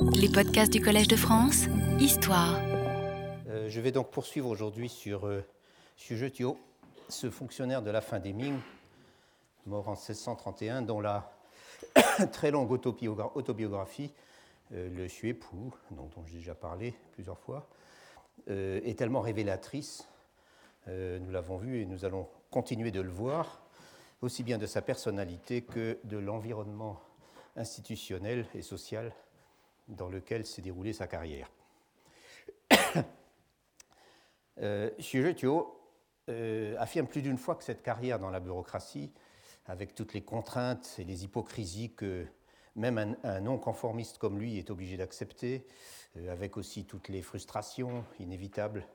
Les podcasts du Collège de France, Histoire. Euh, je vais donc poursuivre aujourd'hui sur euh, ce fonctionnaire de la fin des Ming, mort en 1631, dont la très longue autobiographie, euh, Le Xuepou, dont, dont j'ai déjà parlé plusieurs fois, euh, est tellement révélatrice. Nous l'avons vu et nous allons continuer de le voir, aussi bien de sa personnalité que de l'environnement institutionnel et social dans lequel s'est déroulée sa carrière. euh, euh, affirme plus d'une fois que cette carrière dans la bureaucratie, avec toutes les contraintes et les hypocrisies que même un, non-conformiste comme lui est obligé d'accepter, euh, avec aussi toutes les frustrations inévitables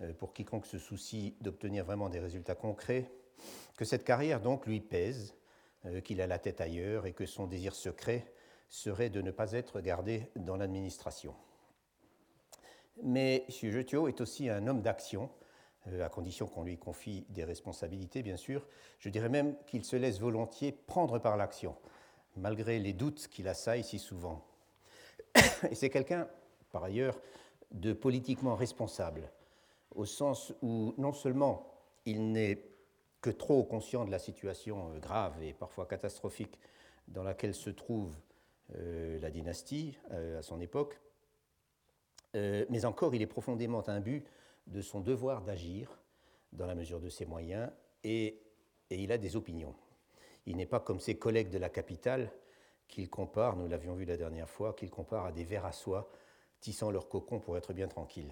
euh, pour quiconque se soucie d'obtenir vraiment des résultats concrets, que cette carrière donc lui pèse, qu'il a la tête ailleurs et que son désir secret serait de ne pas être gardé dans l'administration. Mais M. Jetio est aussi un homme d'action, à condition qu'on lui confie des responsabilités, bien sûr. Je dirais même qu'il se laisse volontiers prendre par l'action malgré les doutes qui l'assaillent si souvent. Et c'est quelqu'un, par ailleurs, de politiquement responsable, au sens où non seulement il n'est que trop conscient de la situation euh, grave et parfois catastrophique dans laquelle se trouve euh, la dynastie euh, à son époque, euh, mais encore il est profondément imbu de son devoir d'agir dans la mesure de ses moyens et, il a des opinions. Il n'est pas comme ses collègues de la capitale qu'il compare, nous l'avions vu la dernière fois, qu'il compare à des vers à soie tissant leur cocon pour être bien tranquille.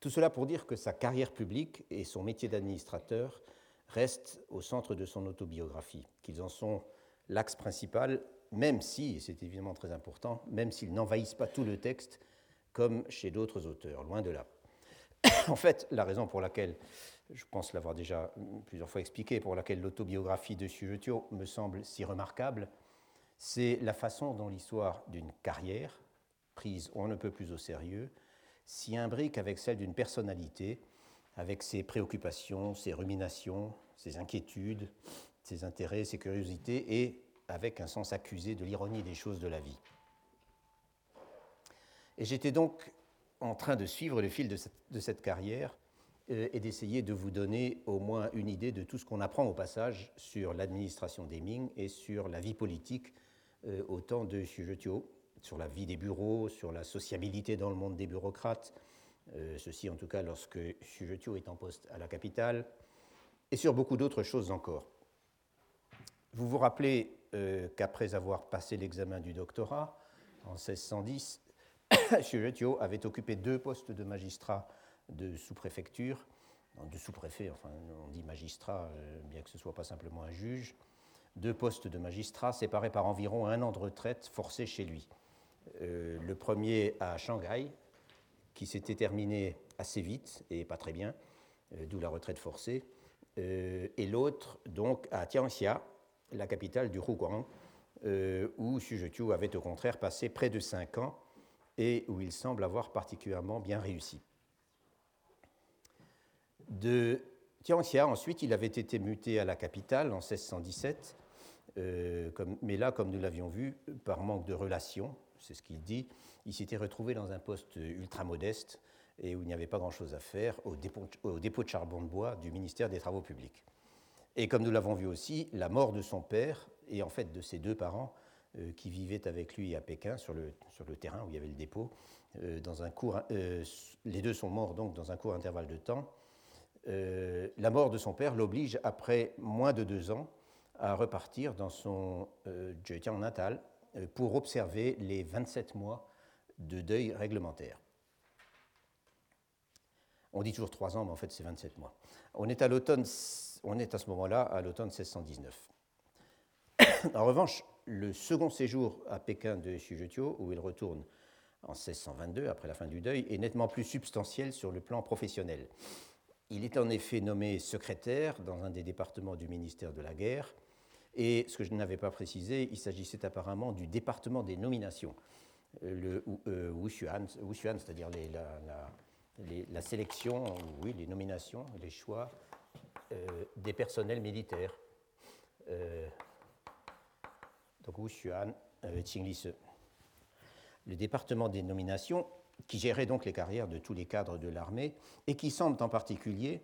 Tout cela pour dire que sa carrière publique et son métier d'administrateur restent au centre de son autobiographie, qu'ils en sont l'axe principal, même si, et c'est évidemment très important, même s'ils n'envahissent pas tout le texte comme chez d'autres auteurs, loin de là. en fait, la raison pour laquelle je pense l'avoir déjà plusieurs fois expliqué, pour laquelle l'autobiographie de Sujetio me semble si remarquable, c'est la façon dont l'histoire d'une carrière, prise on ne peut plus au sérieux, s'y imbrique avec celle d'une personnalité, avec ses préoccupations, ses ruminations, ses inquiétudes, ses intérêts, ses curiosités, et avec un sens accusé de l'ironie des choses de la vie. Et j'étais donc en train de suivre le fil de cette, carrière euh, et d'essayer de vous donner au moins une idée de tout ce qu'on apprend au passage sur l'administration des Ming et sur la vie politique euh, au temps de Xujetio, sur la vie des bureaux, sur la sociabilité dans le monde des bureaucrates, euh, ceci en tout cas lorsque Xujetio est en poste à la capitale, et sur beaucoup d'autres choses encore. Vous vous rappelez qu'après avoir passé l'examen du doctorat en 1610, Xujetio avait occupé deux postes de magistrat de sous-préfecture, de sous-préfet, enfin on dit magistrat, euh, bien que ce ne soit pas simplement un juge, deux postes de magistrat séparés par environ un an de retraite forcée chez lui. Euh, le premier à Shanghai, qui s'était terminé assez vite et pas très bien, euh, d'où la retraite forcée, et l'autre donc à Tianxia, la capitale du Huguang, où Xu Zheqiu avait au contraire passé près de cinq ans et où il semble avoir particulièrement bien réussi. De Tianxia, ensuite, il avait été muté à la capitale en 1617, euh, mais là, comme nous l'avions vu, par manque de relations, c'est ce qu'il dit, il s'était retrouvé dans un poste ultra modeste et où il n'y avait pas grand-chose à faire, au dépôt, de charbon de bois du ministère des Travaux publics. Et comme nous l'avons vu aussi, la mort de son père et en fait de ses deux parents euh, qui vivaient avec lui à Pékin sur le, terrain où il y avait le dépôt, euh, euh, les deux sont morts donc dans un court intervalle de temps. La mort de son père l'oblige, après moins de deux ans, à repartir dans son Zhejiang natal pour observer les 27 mois de deuil réglementaire. On dit toujours trois ans, mais en fait c'est 27 mois. On est à l'automne, on est à ce moment-là à l'automne 1619. en revanche, le second séjour à Pékin de Xu Zhetio, où il retourne en 1622, après la fin du deuil, est nettement plus substantiel sur le plan professionnel. Il est en effet nommé secrétaire dans un des départements du ministère de la Guerre. Et ce que je n'avais pas précisé, il s'agissait apparemment du département des nominations, le euh, Wushuan, c'est-à-dire la, la, sélection, oui, les nominations, les choix euh, des personnels militaires. Euh, donc Wushuan, euh, Qinglise. le département des nominations, qui gérait donc les carrières de tous les cadres de l'armée et qui semble en particulier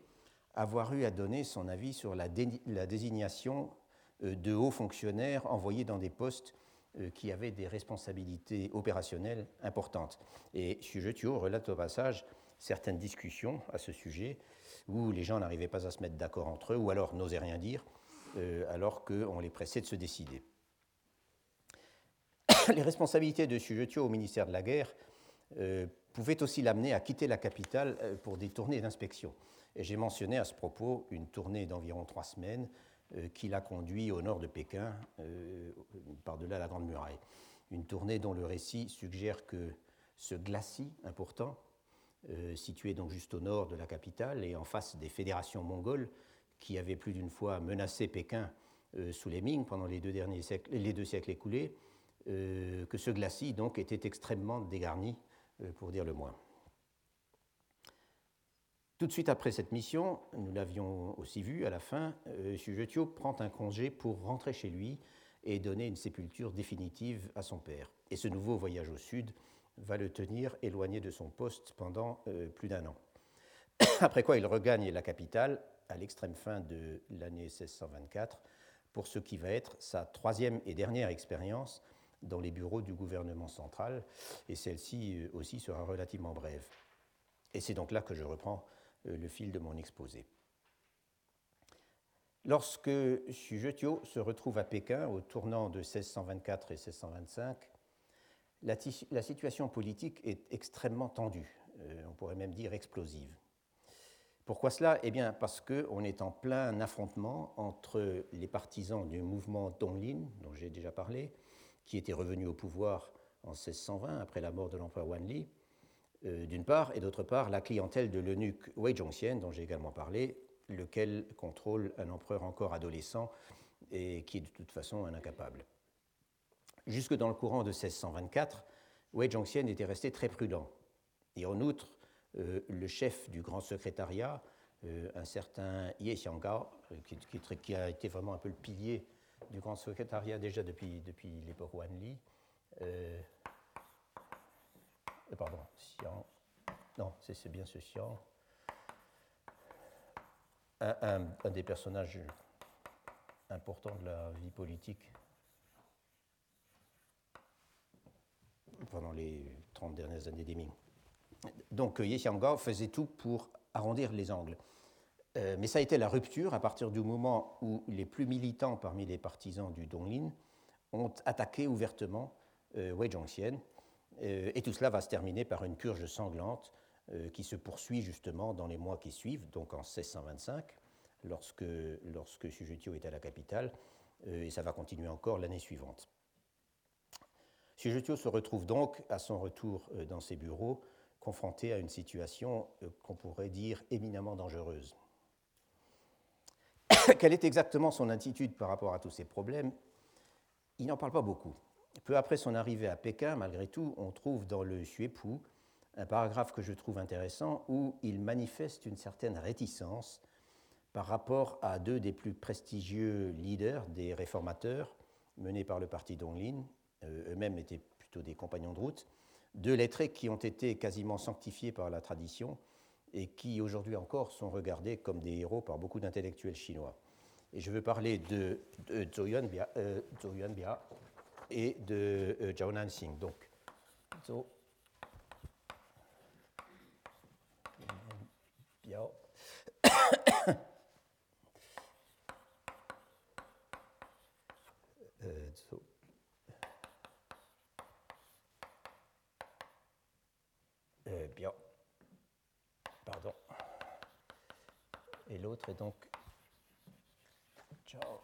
avoir eu à donner son avis sur la, désignation euh, de hauts fonctionnaires envoyés dans des postes euh, qui avaient des responsabilités opérationnelles importantes. Et Sujetio relate au passage certaines discussions à ce sujet où les gens n'arrivaient pas à se mettre d'accord entre eux ou alors n'osaient rien dire euh, alors qu'on les pressait de se décider. les responsabilités de Sujetio au ministère de la Guerre pouvaient aussi l'amener à quitter la capitale pour des tournées d'inspection. J'ai mentionné à ce propos une tournée d'environ trois semaines euh, qui l'a conduit au nord de Pékin, euh, par-delà la Grande Muraille. Une tournée dont le récit suggère que ce glacis important, euh, situé donc juste au nord de la capitale et en face des fédérations mongoles qui avaient plus d'une fois menacé Pékin sous les Ming pendant les deux, derniers siècles, les deux siècles écoulés, que ce glacis donc était extrêmement dégarni, pour dire le moins. Tout de suite après cette mission, nous l'avions aussi vu à la fin, euh, prend un congé pour rentrer chez lui et donner une sépulture définitive à son père. Et ce nouveau voyage au sud va le tenir éloigné de son poste pendant euh, plus d'un an. Après quoi, il regagne la capitale à l'extrême fin de l'année 1624 pour ce qui va être sa troisième et dernière expérience dans les bureaux du gouvernement central, et celle-ci euh, aussi sera relativement brève. Et c'est donc là que je reprends euh, le fil de mon exposé. Lorsque Xu se retrouve à Pékin au tournant de 1624 et 1625, la, situation politique est extrêmement tendue, euh, on pourrait même dire explosive. Pourquoi cela? Eh bien parce qu'on est en plein affrontement entre les partisans du mouvement Donglin, dont j'ai déjà parlé, qui était revenu au pouvoir en 1620 après la mort de l'empereur Wanli, euh, d'une part, et d'autre part, la clientèle de l'eunuque Wei Zhongxian, dont j'ai également parlé, lequel contrôle un empereur encore adolescent et qui est de toute façon un incapable. Jusque dans le courant de 1624, Wei Zhongxian était resté très prudent. Et en outre, euh, le chef du grand secrétariat, euh, un certain Ye Xianggao, qui, qui, a été vraiment un peu le pilier du grand secrétariat déjà depuis, l'époque Wanli, euh, pardon, Xian. Non, c'est bien ce Xian. Un, des personnages importants de la vie politique pendant les 30 dernières années des Ming. Donc Ye Xianggao faisait tout pour arrondir les angles. Euh, mais ça a été la rupture à partir du moment où les plus militants parmi les partisans du Donglin ont attaqué ouvertement euh, Wei Zhongxian euh, et tout cela va se terminer par une purge sanglante euh, qui se poursuit justement dans les mois qui suivent, donc en 1625, lorsque, lorsque est à la capitale, euh, et ça va continuer encore l'année suivante. Sujetio se retrouve donc, à son retour dans ses bureaux, confronté à une situation qu'on pourrait dire éminemment dangereuse. Quelle est exactement son attitude par rapport à tous ces problèmes? Il n'en parle pas beaucoup. Peu après son arrivée à Pékin, malgré tout, on trouve dans le Xuepu un paragraphe que je trouve intéressant où il manifeste une certaine réticence par rapport à deux des plus prestigieux leaders des réformateurs menés par le parti Donglin, euh, eux-mêmes étaient plutôt des compagnons de route, deux lettrés qui ont été quasiment sanctifiés par la tradition et qui aujourd'hui encore sont regardés comme des héros par beaucoup d'intellectuels chinois. Et je veux parler de, Zhou Yuanbia, euh, et de euh, Zhao Nanxing. Donc, Zhou Biao. euh, Zhou. Euh, Biao. Pardon. Et l'autre est donc Zhao.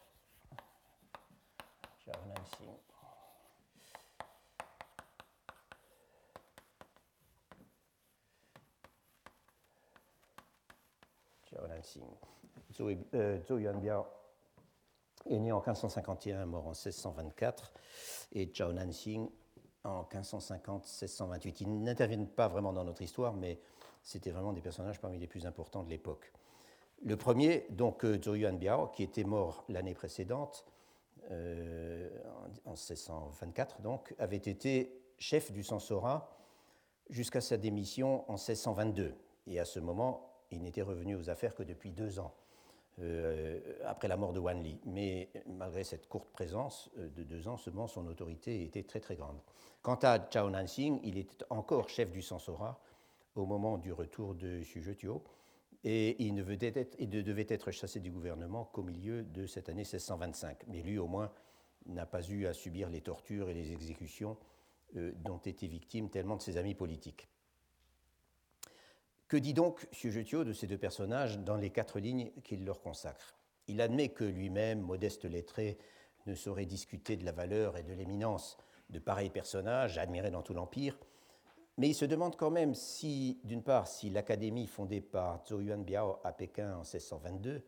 Zhao Nanxing. Zhou, euh, Yuanbiao est né en 1551, mort en 1624, et Zhao Nanxing en 1550-1628. Ils n'interviennent pas vraiment dans notre histoire, mais c'était vraiment des personnages parmi les plus importants de l'époque. Le premier, donc euh, Zhou Yuanbiao, qui était mort l'année précédente, euh, en 1624 donc, avait été chef du Sansora jusqu'à sa démission en 1622. Et à ce moment, il n'était revenu aux affaires que depuis deux ans, euh, après la mort de Wanli. Mais malgré cette courte présence de deux ans seulement, son autorité était très très grande. Quant à Chao Nansing, il était encore chef du Sansora au moment du retour de Xu et il ne, devait être chassé du gouvernement qu'au milieu de cette année 1625. Mais lui, au moins, n'a pas eu à subir les tortures et les exécutions euh, dont étaient victimes tellement de ses amis politiques. Que dit donc Sujetio de ces deux personnages dans les quatre lignes qu'il leur consacre? Il admet que lui-même, modeste lettré, ne saurait discuter de la valeur et de l'éminence de pareils personnages admirés dans tout l'Empire, mais il se demande quand même si, d'une part, si l'académie fondée par Zhou Yuanbiao à Pékin en 1622,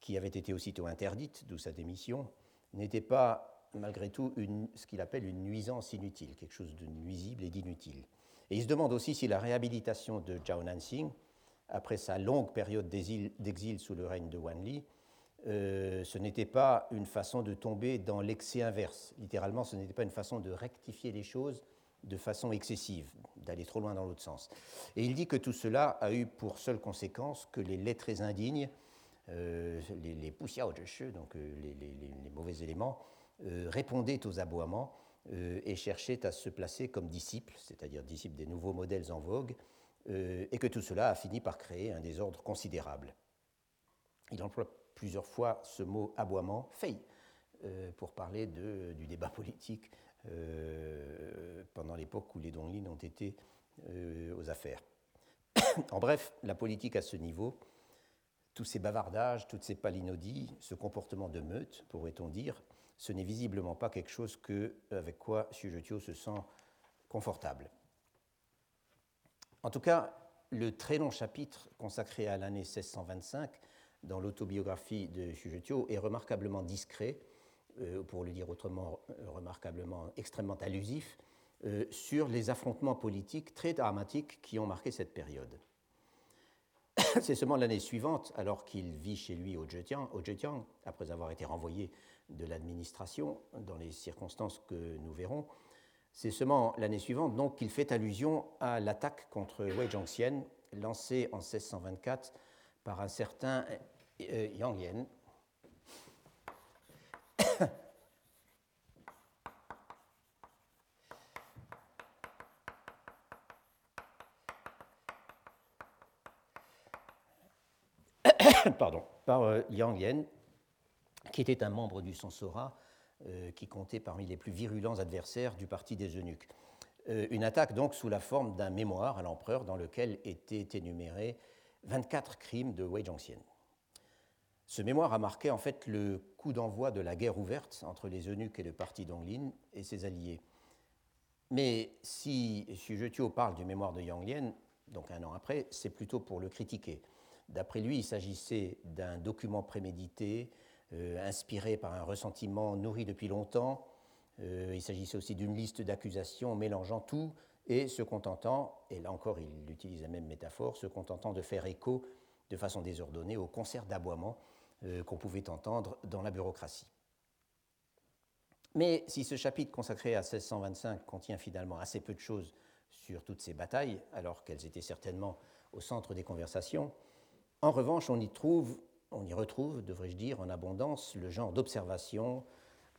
qui avait été aussitôt interdite, d'où sa démission, n'était pas malgré tout ce qu'il appelle une nuisance inutile, quelque chose de nuisible et d'inutile. Et il se demande aussi si la réhabilitation de Zhao Nanxing, après sa longue période d'exil sous le règne de Wanli, euh, ce n'était pas une façon de tomber dans l'excès inverse. Littéralement, ce n'était pas une façon de rectifier les choses de façon excessive, d'aller trop loin dans l'autre sens. Et il dit que tout cela a eu pour seule conséquence que les lettrés indignes, euh, les, les de donc euh, les, mauvais éléments, euh, répondaient aux aboiements et cherchaient à se placer comme disciples, c'est-à-dire disciples des nouveaux modèles en vogue, et que tout cela a fini par créer un désordre considérable. Il emploie plusieurs fois ce mot aboiement, fei, pour parler de, du débat politique euh, pendant l'époque où les Donglin ont été euh, aux affaires. en bref, la politique à ce niveau, tous ces bavardages, toutes ces palinodies, ce comportement de meute, pourrait-on dire, ce n'est visiblement pas quelque chose avec quoi Sujetio se sent confortable. En tout cas, le très long chapitre consacré à l'année 1625 dans l'autobiographie de Sujetio est remarquablement discret euh, pour le dire autrement, euh, remarquablement extrêmement allusif, euh, sur les affrontements politiques très dramatiques qui ont marqué cette période. C'est seulement l'année suivante, alors qu'il vit chez lui au Zhejiang, après avoir été renvoyé de l'administration, dans les circonstances que nous verrons, c'est seulement l'année suivante donc qu'il fait allusion à l'attaque contre Wei Zhongxian lancée en 1624 par un certain Yang Yan, Pardon, par euh, Yang Yen, qui était un membre du Sansora, euh, qui comptait parmi les plus virulents adversaires du parti des eunuques. Euh, une attaque donc sous la forme d'un mémoire à l'empereur dans lequel étaient énumérés 24 crimes de Wei Zhongxian. Ce mémoire a marqué en fait le coup d'envoi de la guerre ouverte entre les eunuques et le parti d'Onglin et ses alliés. Mais si Xu parle du mémoire de Yang Lian, donc un an après, c'est plutôt pour le critiquer. D'après lui, il s'agissait d'un document prémédité, euh, inspiré par un ressentiment nourri depuis longtemps. Euh, il s'agissait aussi d'une liste d'accusations mélangeant tout et se contentant, et là encore il utilise la même métaphore, se contentant de faire écho de façon désordonnée au concert d'aboiements euh, qu'on pouvait entendre dans la bureaucratie. Mais si ce chapitre consacré à 1625 contient finalement assez peu de choses sur toutes ces batailles, alors qu'elles étaient certainement au centre des conversations, en revanche, on y retrouve, devrais-je dire, en abondance le genre d'observations,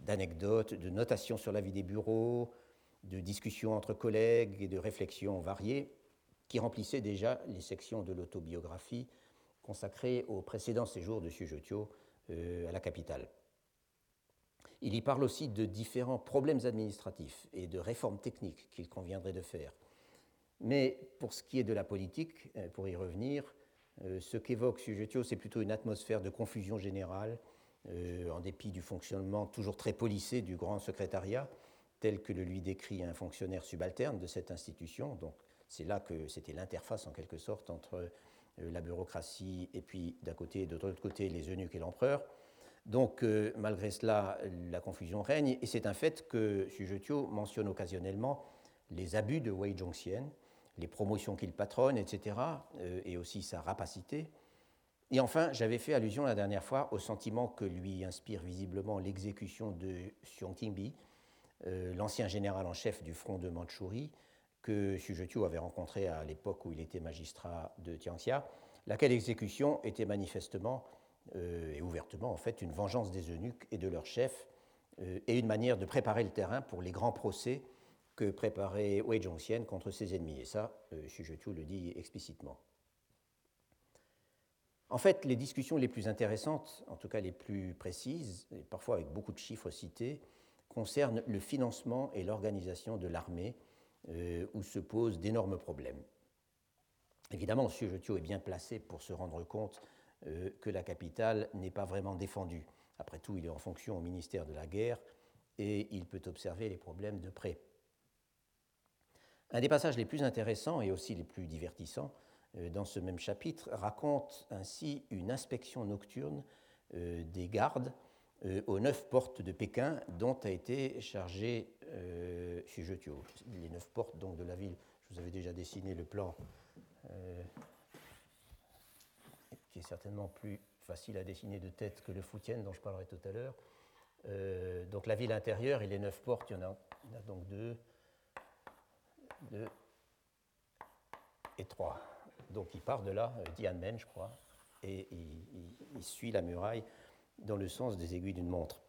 d'anecdotes, de notations sur la vie des bureaux, de discussions entre collègues et de réflexions variées qui remplissaient déjà les sections de l'autobiographie consacré au précédent séjour de Sujotio euh, à la capitale. Il y parle aussi de différents problèmes administratifs et de réformes techniques qu'il conviendrait de faire. Mais pour ce qui est de la politique, euh, pour y revenir, ce qu'évoque Sujetio, c'est plutôt une atmosphère de confusion générale, en dépit du fonctionnement toujours très policé du grand secrétariat, tel que le lui décrit un fonctionnaire subalterne de cette institution. Donc c'est là que c'était l'interface en quelque sorte entre euh, la bureaucratie, et puis d'un côté, de l'autre côté, les eunuques et l'empereur. Donc, euh, malgré cela, la confusion règne, et c'est un fait que Sujetio mentionne occasionnellement les abus de Wei Zhongxian, les promotions qu'il patronne, etc., euh, et aussi sa rapacité. Et enfin, j'avais fait allusion la dernière fois au sentiment que lui inspire visiblement l'exécution de Xiong Tingbi, l'ancien général en chef du front de Mandchourie, que Xu avait rencontré à l'époque où il était magistrat de Tianxia, laquelle exécution était manifestement et ouvertement en fait une vengeance des eunuques et de leurs chefs et une manière de préparer le terrain pour les grands procès que préparait Wei Zhongxian contre ses ennemis. Et ça, Xu le dit explicitement. En fait, les discussions les plus intéressantes, en tout cas les plus précises, et parfois avec beaucoup de chiffres cités, concernent le financement et l'organisation de l'armée, euh, où se posent d'énormes problèmes. Évidemment, M. Jotio est bien placé pour se rendre compte euh, que la capitale n'est pas vraiment défendue. Après tout, il est en fonction au ministère de la Guerre et il peut observer les problèmes de près. Un des passages les plus intéressants et aussi les plus divertissants euh, dans ce même chapitre, raconte ainsi une inspection nocturne euh, des gardes euh, aux neuf portes de Pékin dont a été chargé euh, Les neuf portes donc, de la ville, je vous avais déjà dessiné le plan, qui est certainement plus facile à dessiner de tête que le Foutienne dont je parlerai tout à l'heure. donc la ville intérieure et les neuf portes, il y en a donc deux, deux et trois. Donc il part de là, euh, Tianmen, je crois, et il, suit la muraille dans le sens des aiguilles d'une montre.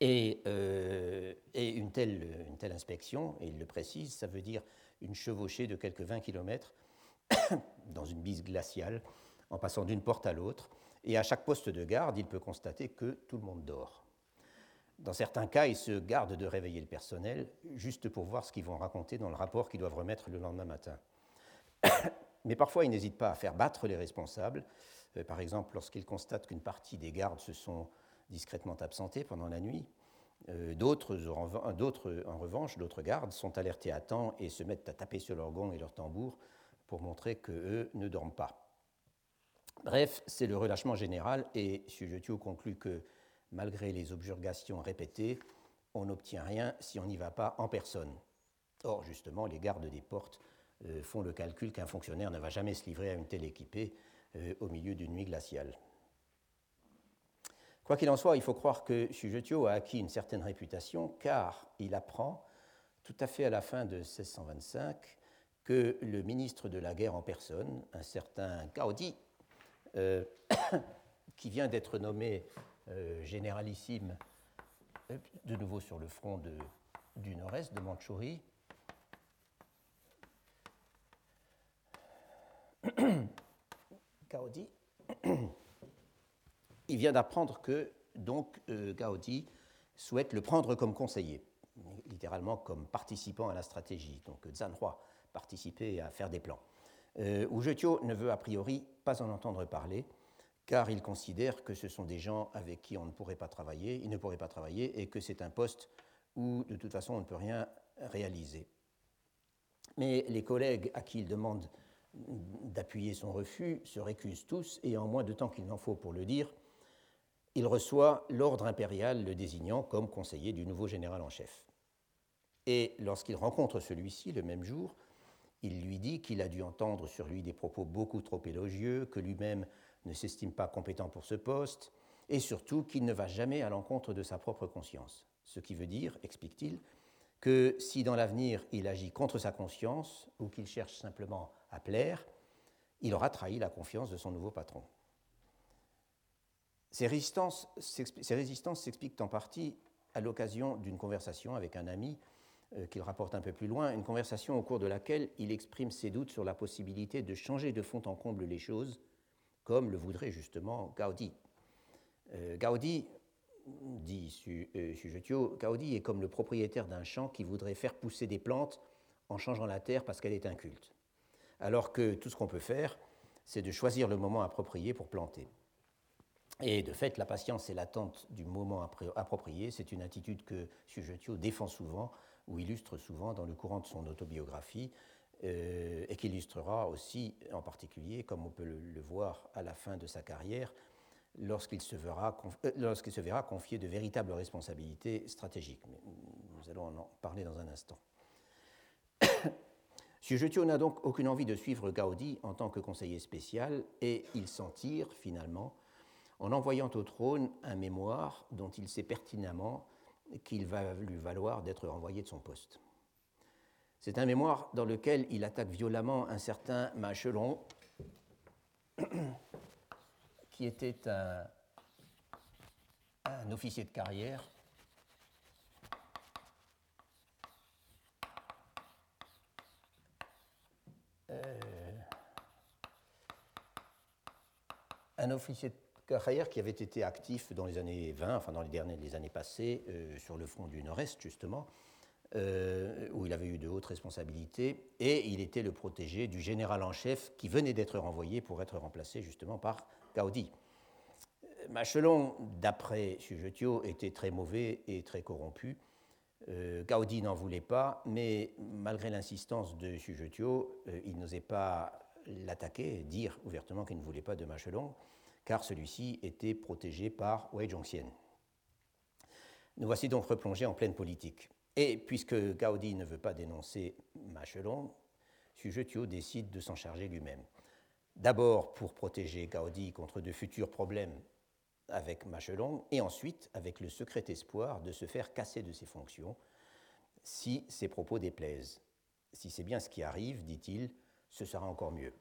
Et, euh, une, telle, une, telle, inspection, et il le précise, ça veut dire une chevauchée de quelques 20 km dans une bise glaciale, en passant d'une porte à l'autre. Et à chaque poste de garde, il peut constater que tout le monde dort. Dans certains cas, il se garde de réveiller le personnel, juste pour voir ce qu'ils vont raconter dans le rapport qu'ils doivent remettre le lendemain matin. Mais parfois, il n'hésite pas à faire battre les responsables. Euh, par exemple, lorsqu'il constate qu'une partie des gardes se sont discrètement absentés pendant la nuit. Euh, d'autres, en revanche, d'autres gardes sont alertés à temps et se mettent à taper sur leur gong et leur tambour pour montrer qu'eux ne dorment pas. Bref, c'est le relâchement général et Sujetio conclut que malgré les objurgations répétées, on n'obtient rien si on n'y va pas en personne. Or, justement, les gardes des portes euh, font le calcul qu'un fonctionnaire ne va jamais se livrer à une telle équipée euh, au milieu d'une nuit glaciale. Quoi qu'il en soit, il faut croire que Sujetio a acquis une certaine réputation car il apprend, tout à fait à la fin de 1625, que le ministre de la guerre en personne, un certain Gaudi, euh, qui vient d'être nommé généralissime de nouveau sur le front du nord-est de Mandchourie, Gaudi, il vient d'apprendre que donc euh, Gaudi souhaite le prendre comme conseiller, littéralement comme participant à la stratégie. Donc Zanhua participer à faire des plans. Euh, ne veut a priori pas en entendre parler, car il considère que ce sont des gens avec qui on ne pourrait pas travailler, il ne pourrait pas travailler, et que c'est un poste où de toute façon on ne peut rien réaliser. Mais les collègues à qui il demande d'appuyer son refus se récusent tous, et en moins de temps qu'il n'en faut pour le dire, il reçoit l'ordre impérial le désignant comme conseiller du nouveau général en chef. Et lorsqu'il rencontre celui-ci le même jour, il lui dit qu'il a dû entendre sur lui des propos beaucoup trop élogieux, que lui-même ne s'estime pas compétent pour ce poste, et surtout qu'il ne va jamais à l'encontre de sa propre conscience. Ce qui veut dire, explique-t-il, que si dans l'avenir il agit contre sa conscience ou qu'il cherche simplement à plaire, il aura trahi la confiance de son nouveau patron. Ces résistances s'expliquent en partie à l'occasion d'une conversation avec un ami euh, qu'il rapporte un peu plus loin, une conversation au cours de laquelle il exprime ses doutes sur la possibilité de changer de fond en comble les choses, comme le voudrait justement Gaudi. Euh, Gaudi, dit euh, Sujetio, Gaudi est comme le propriétaire d'un champ qui voudrait faire pousser des plantes en changeant la terre parce qu'elle est inculte alors que tout ce qu'on peut faire, c'est de choisir le moment approprié pour planter. Et de fait, la patience et l'attente du moment approprié, c'est une attitude que Sujetio défend souvent ou illustre souvent dans le courant de son autobiographie, euh, et qu'il illustrera aussi en particulier, comme on peut le, voir à la fin de sa carrière, lorsqu'il se, euh, se, verra confier de véritables responsabilités stratégiques. Mais nous allons en parler dans un instant. Sujetio n'a donc aucune envie de suivre Gaudi en tant que conseiller spécial et il s'en tire finalement en envoyant au trône un mémoire dont il sait pertinemment qu'il va lui valoir d'être renvoyé de son poste. C'est un mémoire dans lequel il attaque violemment un certain Machelon, qui était un, officier de carrière. Euh, un officier de carrière qui avait été actif dans les années 20, enfin dans les dernières années passées, euh, sur le front du Nord-Est justement, euh, où il avait eu de hautes responsabilités, et il était le protégé du général en chef qui venait d'être renvoyé pour être remplacé justement par Gaudi. Machelon, d'après Sujetio, était très mauvais et très corrompu. Euh, Gaudi n'en voulait pas, mais malgré l'insistance de Sujetio, euh, il n'osait pas l'attaquer, dire ouvertement qu'il ne voulait pas de Machelon, car celui-ci était protégé par Wei Zhongxian. Nous voici donc replongés en pleine politique. Et puisque Gaudi ne veut pas dénoncer Machelon, Sujetio décide de s'en charger lui-même. D'abord pour protéger Gaudi contre de futurs problèmes avec Machelon, et ensuite avec le secret espoir de se faire casser de ses fonctions si ses propos déplaisent. Si c'est bien ce qui arrive, dit-il, ce sera encore mieux.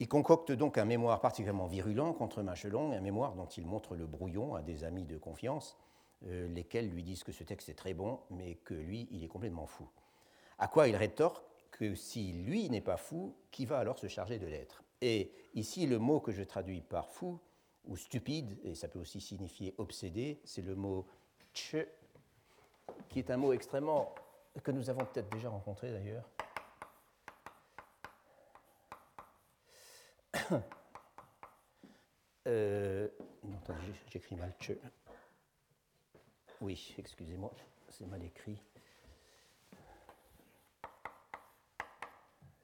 Il concocte donc un mémoire particulièrement virulent contre Machelon, un mémoire dont il montre le brouillon à des amis de confiance, euh, lesquels lui disent que ce texte est très bon, mais que lui, il est complètement fou. À quoi il rétorque que si lui n'est pas fou, qui va alors se charger de l'être? Et ici, le mot que je traduis par fou ou stupide, et ça peut aussi signifier obsédé, c'est le mot tche, qui est un mot extrêmement. que nous avons peut-être déjà rencontré d'ailleurs. Euh, j'écris mal tche. Oui, excusez-moi, c'est mal écrit.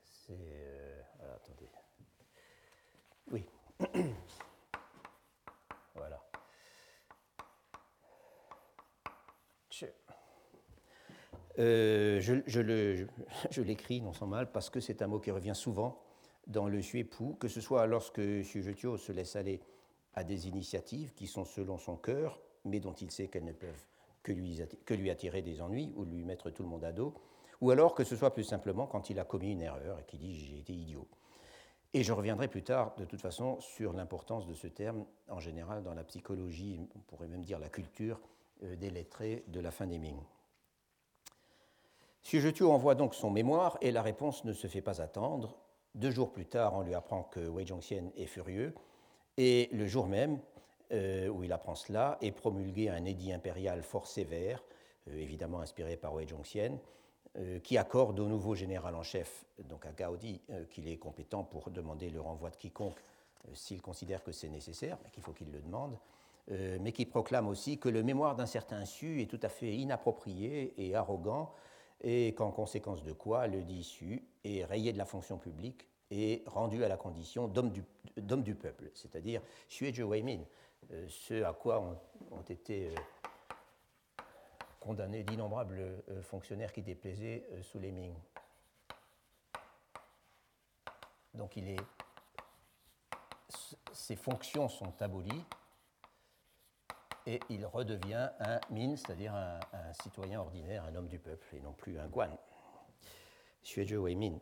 C'est. Euh, attendez. Oui. Euh, je, l'écris non sans mal parce que c'est un mot qui revient souvent dans le suépou, que ce soit lorsque Sujetio se laisse aller à des initiatives qui sont selon son cœur, mais dont il sait qu'elles ne peuvent que lui, attirer des ennuis ou lui mettre tout le monde à dos, ou alors que ce soit plus simplement quand il a commis une erreur et qu'il dit j'ai été idiot. Et je reviendrai plus tard, de toute façon, sur l'importance de ce terme en général dans la psychologie, on pourrait même dire la culture euh, des lettrés de la fin des Ming. Sujetio envoie donc son mémoire et la réponse ne se fait pas attendre. Deux jours plus tard, on lui apprend que Wei Zhongxian est furieux et le jour même euh, où il apprend cela est promulgué un édit impérial fort sévère, euh, évidemment inspiré par Wei Zhongxian, euh, qui accorde au nouveau général en chef, donc à Gaudi, qu'il est compétent pour demander le renvoi de quiconque s'il considère que c'est nécessaire, qu'il faut qu'il le demande, mais qui proclame aussi que le mémoire d'un certain Su est tout à fait inapproprié et arrogant et qu'en conséquence de quoi le dit su est rayé de la fonction publique et rendu à la condition d'homme du, peuple, c'est-à-dire Xue Weimin, euh, ce à quoi ont, été euh, condamnés d'innombrables euh, fonctionnaires qui déplaisaient sous les Ming. Donc il est, ses fonctions sont abolies et il redevient un min, c'est-à-dire un, citoyen ordinaire, un homme du peuple, et non plus un guan. Min.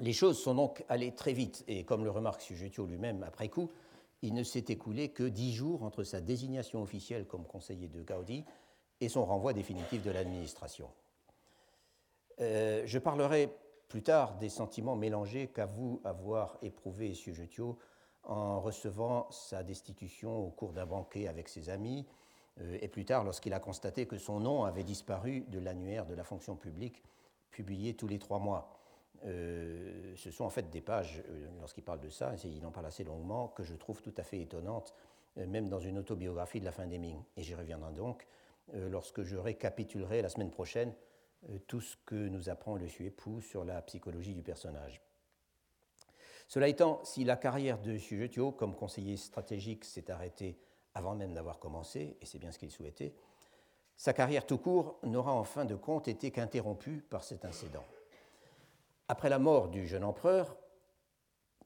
Les choses sont donc allées très vite, et comme le remarque Sujetio lui-même après coup, il ne s'est écoulé que dix jours entre sa désignation officielle comme conseiller de Gaudi et son renvoi définitif de l'administration. Euh, je parlerai plus tard des sentiments mélangés qu'avoue avoir éprouvé Sujetio en recevant sa destitution au cours d'un banquet avec ses amis, euh, et plus tard lorsqu'il a constaté que son nom avait disparu de l'annuaire de la fonction publique publié tous les trois mois. Euh, ce sont en fait des pages, euh, lorsqu'il parle de ça, il en parle assez longuement, que je trouve tout à fait étonnantes, même dans une autobiographie de la fin des Ming. Et j'y reviendrai donc lorsque je récapitulerai la semaine prochaine tout ce que nous apprend le Suépou sur la psychologie du personnage. Cela étant, si la carrière de Sujetio comme conseiller stratégique s'est arrêtée avant même d'avoir commencé, et c'est bien ce qu'il souhaitait, sa carrière tout court n'aura en fin de compte été qu'interrompue par cet incident. Après la mort du jeune empereur,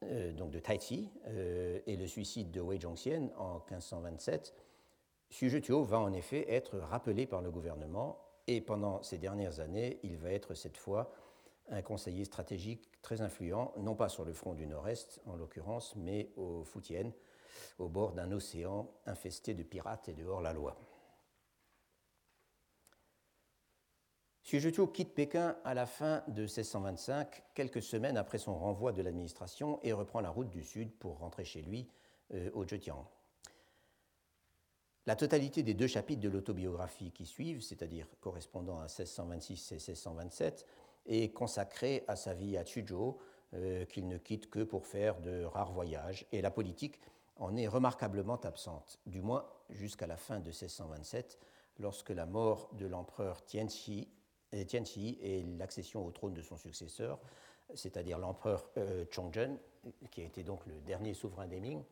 euh, donc de Taizi, euh, et le suicide de Wei Zhongxian en 1527, Xu va en effet être rappelé par le gouvernement et pendant ces dernières années, il va être cette fois un conseiller stratégique très influent, non pas sur le front du Nord-Est en l'occurrence, mais au Fujian, au bord d'un océan infesté de pirates et de hors-la-loi. Xu quitte Pékin à la fin de 1625, quelques semaines après son renvoi de l'administration, et reprend la route du sud pour rentrer chez lui euh, au Zhejiang. La totalité des deux chapitres de l'autobiographie qui suivent, c'est-à-dire correspondant à 1626 et 1627, est consacrée à sa vie à Chuzhou, euh, qu'il ne quitte que pour faire de rares voyages, et la politique en est remarquablement absente, du moins jusqu'à la fin de 1627, lorsque la mort de l'empereur Tianxi, Tianxi et l'accession au trône de son successeur, c'est-à-dire l'empereur euh, Chongzhen, qui a été donc le dernier souverain des Ming,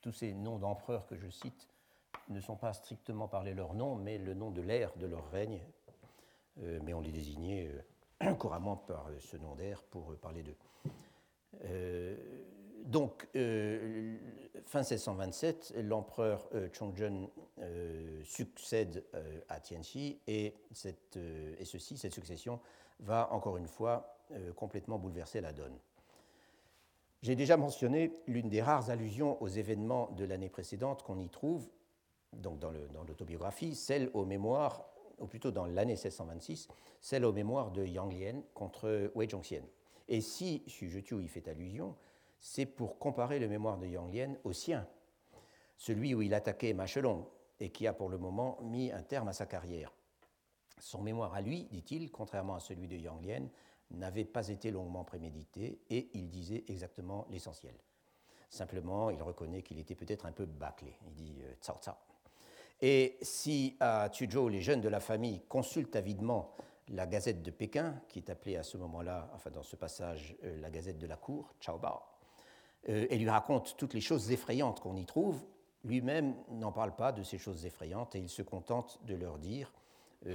tous ces noms d'empereurs que je cite ne sont pas strictement parlés leur nom, mais le nom de l'ère de leur règne. Euh, mais on les désignait euh, couramment par ce nom d'air pour parler d'eux. Euh, donc, fin 1627, l'empereur Chongzhen succède à Tianxi et, ceci, cette succession, va encore une fois complètement bouleverser la donne. J'ai déjà mentionné l'une des rares allusions aux événements de l'année précédente qu'on y trouve, donc dans l'autobiographie, celle aux mémoires, ou plutôt dans l'année 1626, celle aux mémoires de Yang Lian contre Wei Zhongxian. Et si Xu Zheqiu y fait allusion, c'est pour comparer le mémoire de Yang Lian au sien, celui où il attaquait Ma Chelong et qui a pour le moment mis un terme à sa carrière. Son mémoire à lui, dit-il, contrairement à celui de Yang Lian, n'avait pas été longuement prémédité et il disait exactement l'essentiel. Simplement, il reconnaît qu'il était peut-être un peu bâclé. Il dit euh, tsao. Et si à Tuzhou, les jeunes de la famille consultent avidement la Gazette de Pékin, qui est appelée à ce moment-là, enfin dans ce passage, euh, la Gazette de la Cour, Chao Bao, euh, et lui raconte toutes les choses effrayantes qu'on y trouve, lui-même n'en parle pas de ces choses effrayantes et il se contente de leur dire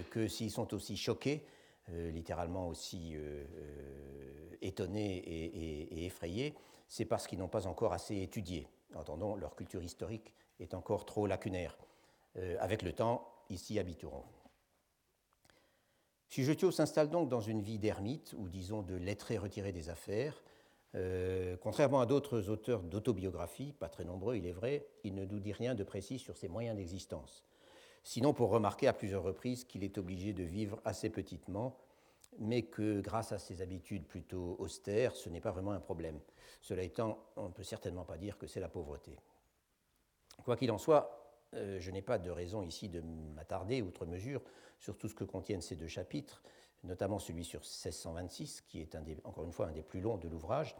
que s'ils sont aussi choqués, euh, littéralement aussi euh, euh, étonnés et, effrayés, c'est parce qu'ils n'ont pas encore assez étudié. Entendons, leur culture historique est encore trop lacunaire. avec le temps, ils s'y habitueront. Sujetio s'installe donc dans une vie d'ermite, ou disons de lettré retiré des affaires. Contrairement à d'autres auteurs d'autobiographie, pas très nombreux il est vrai, il ne nous dit rien de précis sur ses moyens d'existence sinon pour remarquer à plusieurs reprises qu'il est obligé de vivre assez petitement, mais que grâce à ses habitudes plutôt austères, ce n'est pas vraiment un problème. Cela étant, on ne peut certainement pas dire que c'est la pauvreté. Quoi qu'il en soit, euh, je n'ai pas de raison ici de m'attarder outre mesure sur tout ce que contiennent ces deux chapitres, notamment celui sur 1626, qui est encore une fois un des plus longs de l'ouvrage.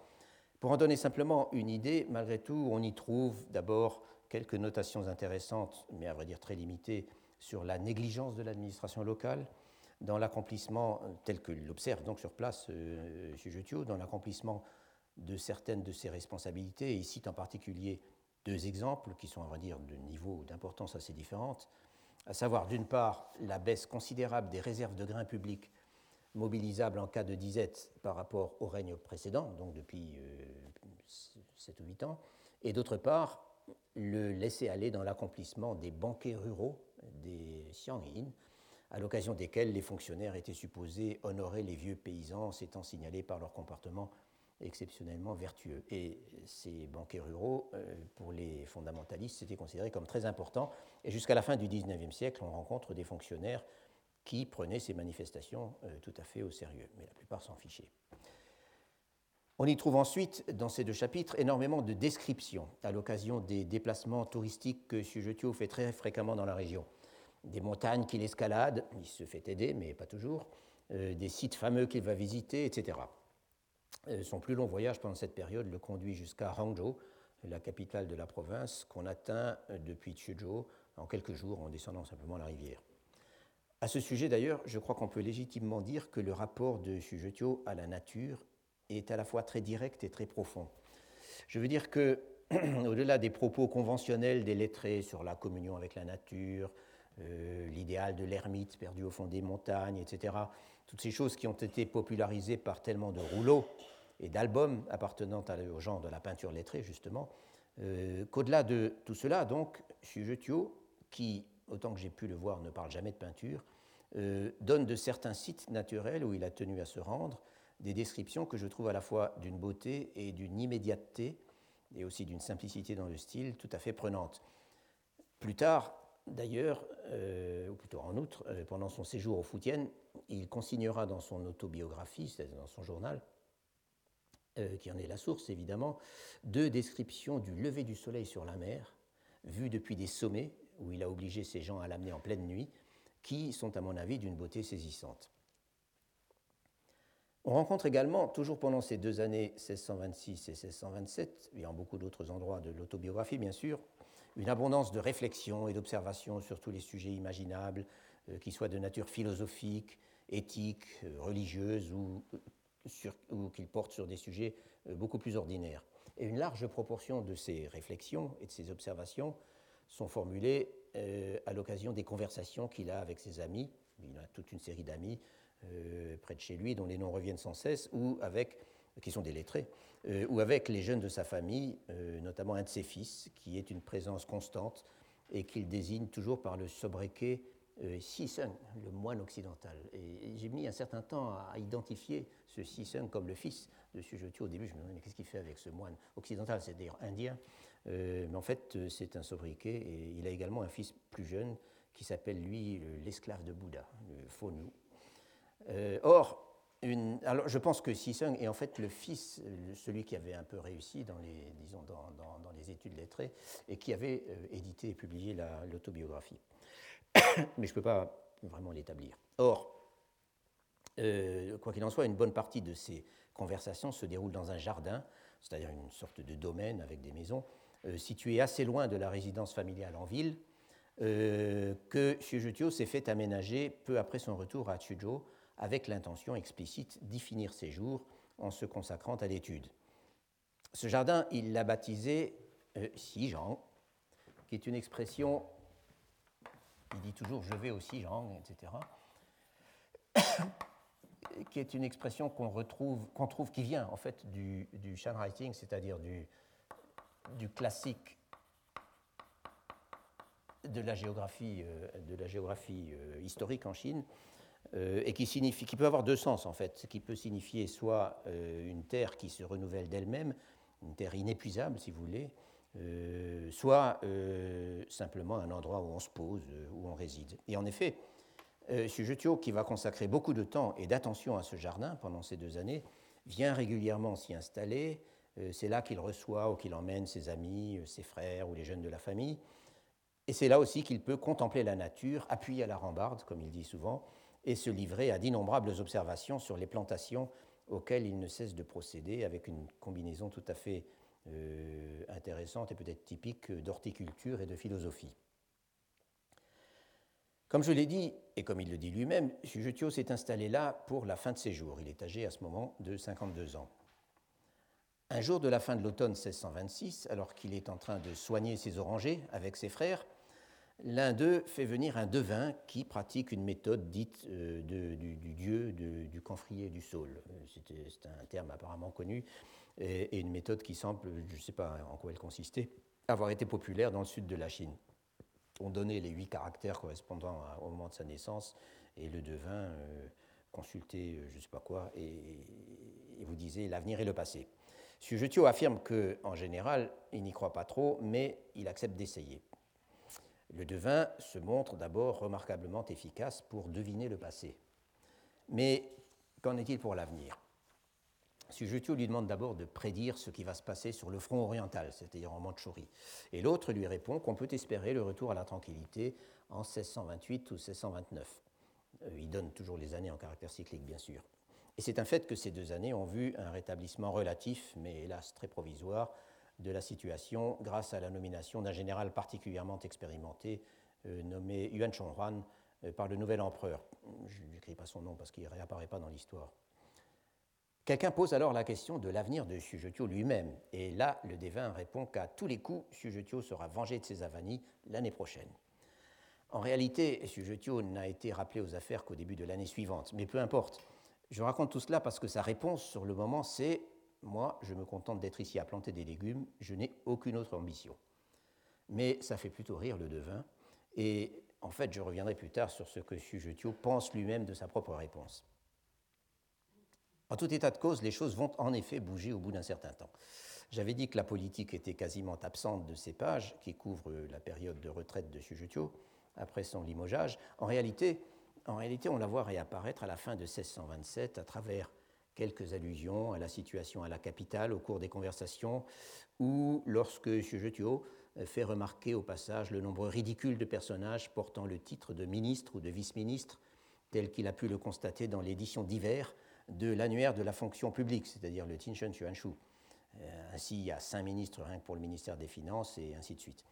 Pour en donner simplement une idée, malgré tout, on y trouve d'abord quelques notations intéressantes, mais à vrai dire très limitées, sur la négligence de l'administration locale, dans l'accomplissement, tel que l'observe donc sur place euh, M. dans l'accomplissement de certaines de ses responsabilités, il cite en particulier deux exemples qui sont, à vrai dire, de niveau d'importance assez différentes, à savoir d'une part la baisse considérable des réserves de grains publics mobilisables en cas de disette par rapport au règne précédent, donc depuis euh, 7 ou 8 ans, et d'autre part le laisser aller dans l'accomplissement des banquets ruraux, des xiangyin, à l'occasion desquels les fonctionnaires étaient supposés honorer les vieux paysans s'étant signalés par leur comportement exceptionnellement vertueux. Et ces banquets ruraux, euh, pour les fondamentalistes, c'était considéré comme très important. Et jusqu'à la fin du XIXe siècle, on rencontre des fonctionnaires qui prenaient ces manifestations euh, tout à fait au sérieux, mais la plupart s'en fichaient. On y trouve ensuite, dans ces deux chapitres, énormément de descriptions à l'occasion des déplacements touristiques que Sujetio fait très fréquemment dans la région. Des montagnes qu'il escalade, il se fait aider, mais pas toujours, euh, des sites fameux qu'il va visiter, etc. Euh, son plus long voyage pendant cette période le conduit jusqu'à Hangzhou, la capitale de la province, qu'on atteint depuis Chuzhou en quelques jours en descendant simplement la rivière. À ce sujet d'ailleurs, je crois qu'on peut légitimement dire que le rapport de Sujetio à la nature est à la fois très direct et très profond. Je veux dire que, au-delà des propos conventionnels des lettrés sur la communion avec la nature, euh, l'idéal de l'ermite perdu au fond des montagnes, etc., toutes ces choses qui ont été popularisées par tellement de rouleaux et d'albums appartenant au genre de la peinture lettrée, justement, euh, qu'au-delà de tout cela, donc, Sujetio, qui, autant que j'ai pu le voir, ne parle jamais de peinture, euh, donne de certains sites naturels où il a tenu à se rendre des descriptions que je trouve à la fois d'une beauté et d'une immédiateté, et aussi d'une simplicité dans le style tout à fait prenante. Plus tard, d'ailleurs, euh, ou plutôt en outre, pendant son séjour au Foutienne, il consignera dans son autobiographie, c'est-à-dire dans son journal, euh, qui en est la source évidemment, deux descriptions du lever du soleil sur la mer, vues depuis des sommets, où il a obligé ses gens à l'amener en pleine nuit, qui sont à mon avis d'une beauté saisissante. On rencontre également, toujours pendant ces deux années 1626 et 1627, et en beaucoup d'autres endroits de l'autobiographie bien sûr, une abondance de réflexions et d'observations sur tous les sujets imaginables, euh, qui soient de nature philosophique, éthique, euh, religieuse ou ou qu'il porte sur des sujets euh, beaucoup plus ordinaires. Et une large proportion de ces réflexions et de ces observations sont formulées euh, à l'occasion des conversations qu'il a avec ses amis. Il a toute une série d'amis euh, près de chez lui dont les noms reviennent sans cesse, ou avec, qui sont des lettrés, ou avec les jeunes de sa famille, notamment un de ses fils, qui est une présence constante et qu'il désigne toujours par le sobriquet euh, Sisung, le moine occidental. Et j'ai mis un certain temps à identifier ce Sisung comme le fils de Sujetio. Au début, je me demandais, mais qu'est-ce qu'il fait avec ce moine occidental? C'est-à-dire indien. Euh, mais en fait, euh, c'est un sobriquet. Et il a également un fils plus jeune qui s'appelle, lui, l'esclave de Bouddha, le Fonu. or, une, alors je pense que Sisung est en fait le fils, celui qui avait un peu réussi dans les, disons, dans, dans, les études lettrées et qui avait édité et publié l'autobiographie. mais je ne peux pas vraiment l'établir. Or, euh, quoi qu'il en soit, une bonne partie de ces conversations se déroule dans un jardin, c'est-à-dire une sorte de domaine avec des maisons, euh, situé assez loin de la résidence familiale en ville, euh, que Shujutio s'est fait aménager peu après son retour à Tsujo avec l'intention explicite d'y finir ses jours en se consacrant à l'étude. Ce jardin, il l'a baptisé Sijang, qui est une expression il dit toujours je vais aussi, Jean, etc. qui est une expression qu'on retrouve, qu'on trouve qui vient en fait du, du writing, c'est-à-dire du, du classique de la géographie, euh, de la géographie euh, historique en Chine, euh, et qui, signifie, qui peut avoir deux sens en fait, qui peut signifier soit une terre qui se renouvelle d'elle-même, une terre inépuisable si vous voulez, soit simplement un endroit où on se pose, où on réside. Et en effet, Sujetio, qui va consacrer beaucoup de temps et d'attention à ce jardin pendant ces deux années, vient régulièrement s'y installer. C'est là qu'il reçoit ou qu'il emmène ses amis, ses frères ou les jeunes de la famille. Et c'est là aussi qu'il peut contempler la nature, appuyé à la rambarde, comme il dit souvent, et se livrer à d'innombrables observations sur les plantations auxquelles il ne cesse de procéder avec une combinaison tout à fait euh, intéressante et peut-être typique d'horticulture et de philosophie. Comme je l'ai dit, et comme il le dit lui-même, Sujetio s'est installé là pour la fin de ses jours. Il est âgé à ce moment de 52 ans. Un jour de la fin de l'automne 1626, alors qu'il est en train de soigner ses orangers avec ses frères, l'un d'eux fait venir un devin qui pratique une méthode dite euh, du, dieu du camphrier du saule. C'est un terme apparemment connu et, une méthode qui semble, je ne sais pas en quoi elle consistait, avoir été populaire dans le sud de la Chine. On donnait les huit caractères correspondant au moment de sa naissance et le devin euh, consultait euh, je ne sais pas quoi et, vous disait l'avenir et le passé. Sujetio affirme qu'en général, il n'y croit pas trop, mais il accepte d'essayer. Le devin se montre d'abord remarquablement efficace pour deviner le passé. Mais qu'en est-il pour l'avenir? Sujetio lui demande d'abord de prédire ce qui va se passer sur le front oriental, c'est-à-dire en Mandchourie. Et l'autre lui répond qu'on peut espérer le retour à la tranquillité en 1628 ou 1629. Euh, il donne toujours les années en caractère cyclique, bien sûr. Et c'est un fait que ces deux années ont vu un rétablissement relatif, mais hélas très provisoire, de la situation grâce à la nomination d'un général particulièrement expérimenté euh, nommé Yuan Chonghuan euh, par le nouvel empereur. Je n'écris pas son nom parce qu'il ne réapparaît pas dans l'histoire. Quelqu'un pose alors la question de l'avenir de Sujetio lui-même, et là, le devin répond qu'à tous les coups, Sujetio sera vengé de ses avanies l'année prochaine. En réalité, Sujetio n'a été rappelé aux affaires qu'au début de l'année suivante, mais peu importe. Je raconte tout cela parce que sa réponse sur le moment, c'est Moi, je me contente d'être ici à planter des légumes, je n'ai aucune autre ambition. Mais ça fait plutôt rire le devin, et en fait, je reviendrai plus tard sur ce que Sujetio pense lui-même de sa propre réponse. En tout état de cause, les choses vont en effet bouger au bout d'un certain temps. J'avais dit que la politique était quasiment absente de ces pages qui couvrent la période de retraite de Sujetio après son limogeage. En réalité, en réalité, on la voit réapparaître à la fin de 1627 à travers quelques allusions à la situation à la capitale au cours des conversations ou lorsque Sujetio fait remarquer au passage le nombre ridicule de personnages portant le titre de ministre ou de vice-ministre tel qu'il a pu le constater dans l'édition d'hiver de l'annuaire de la fonction publique, c'est-à-dire le Tinshen Xuanshu. Euh, ainsi, il y a cinq ministres rien que pour le ministère des Finances et ainsi de suite.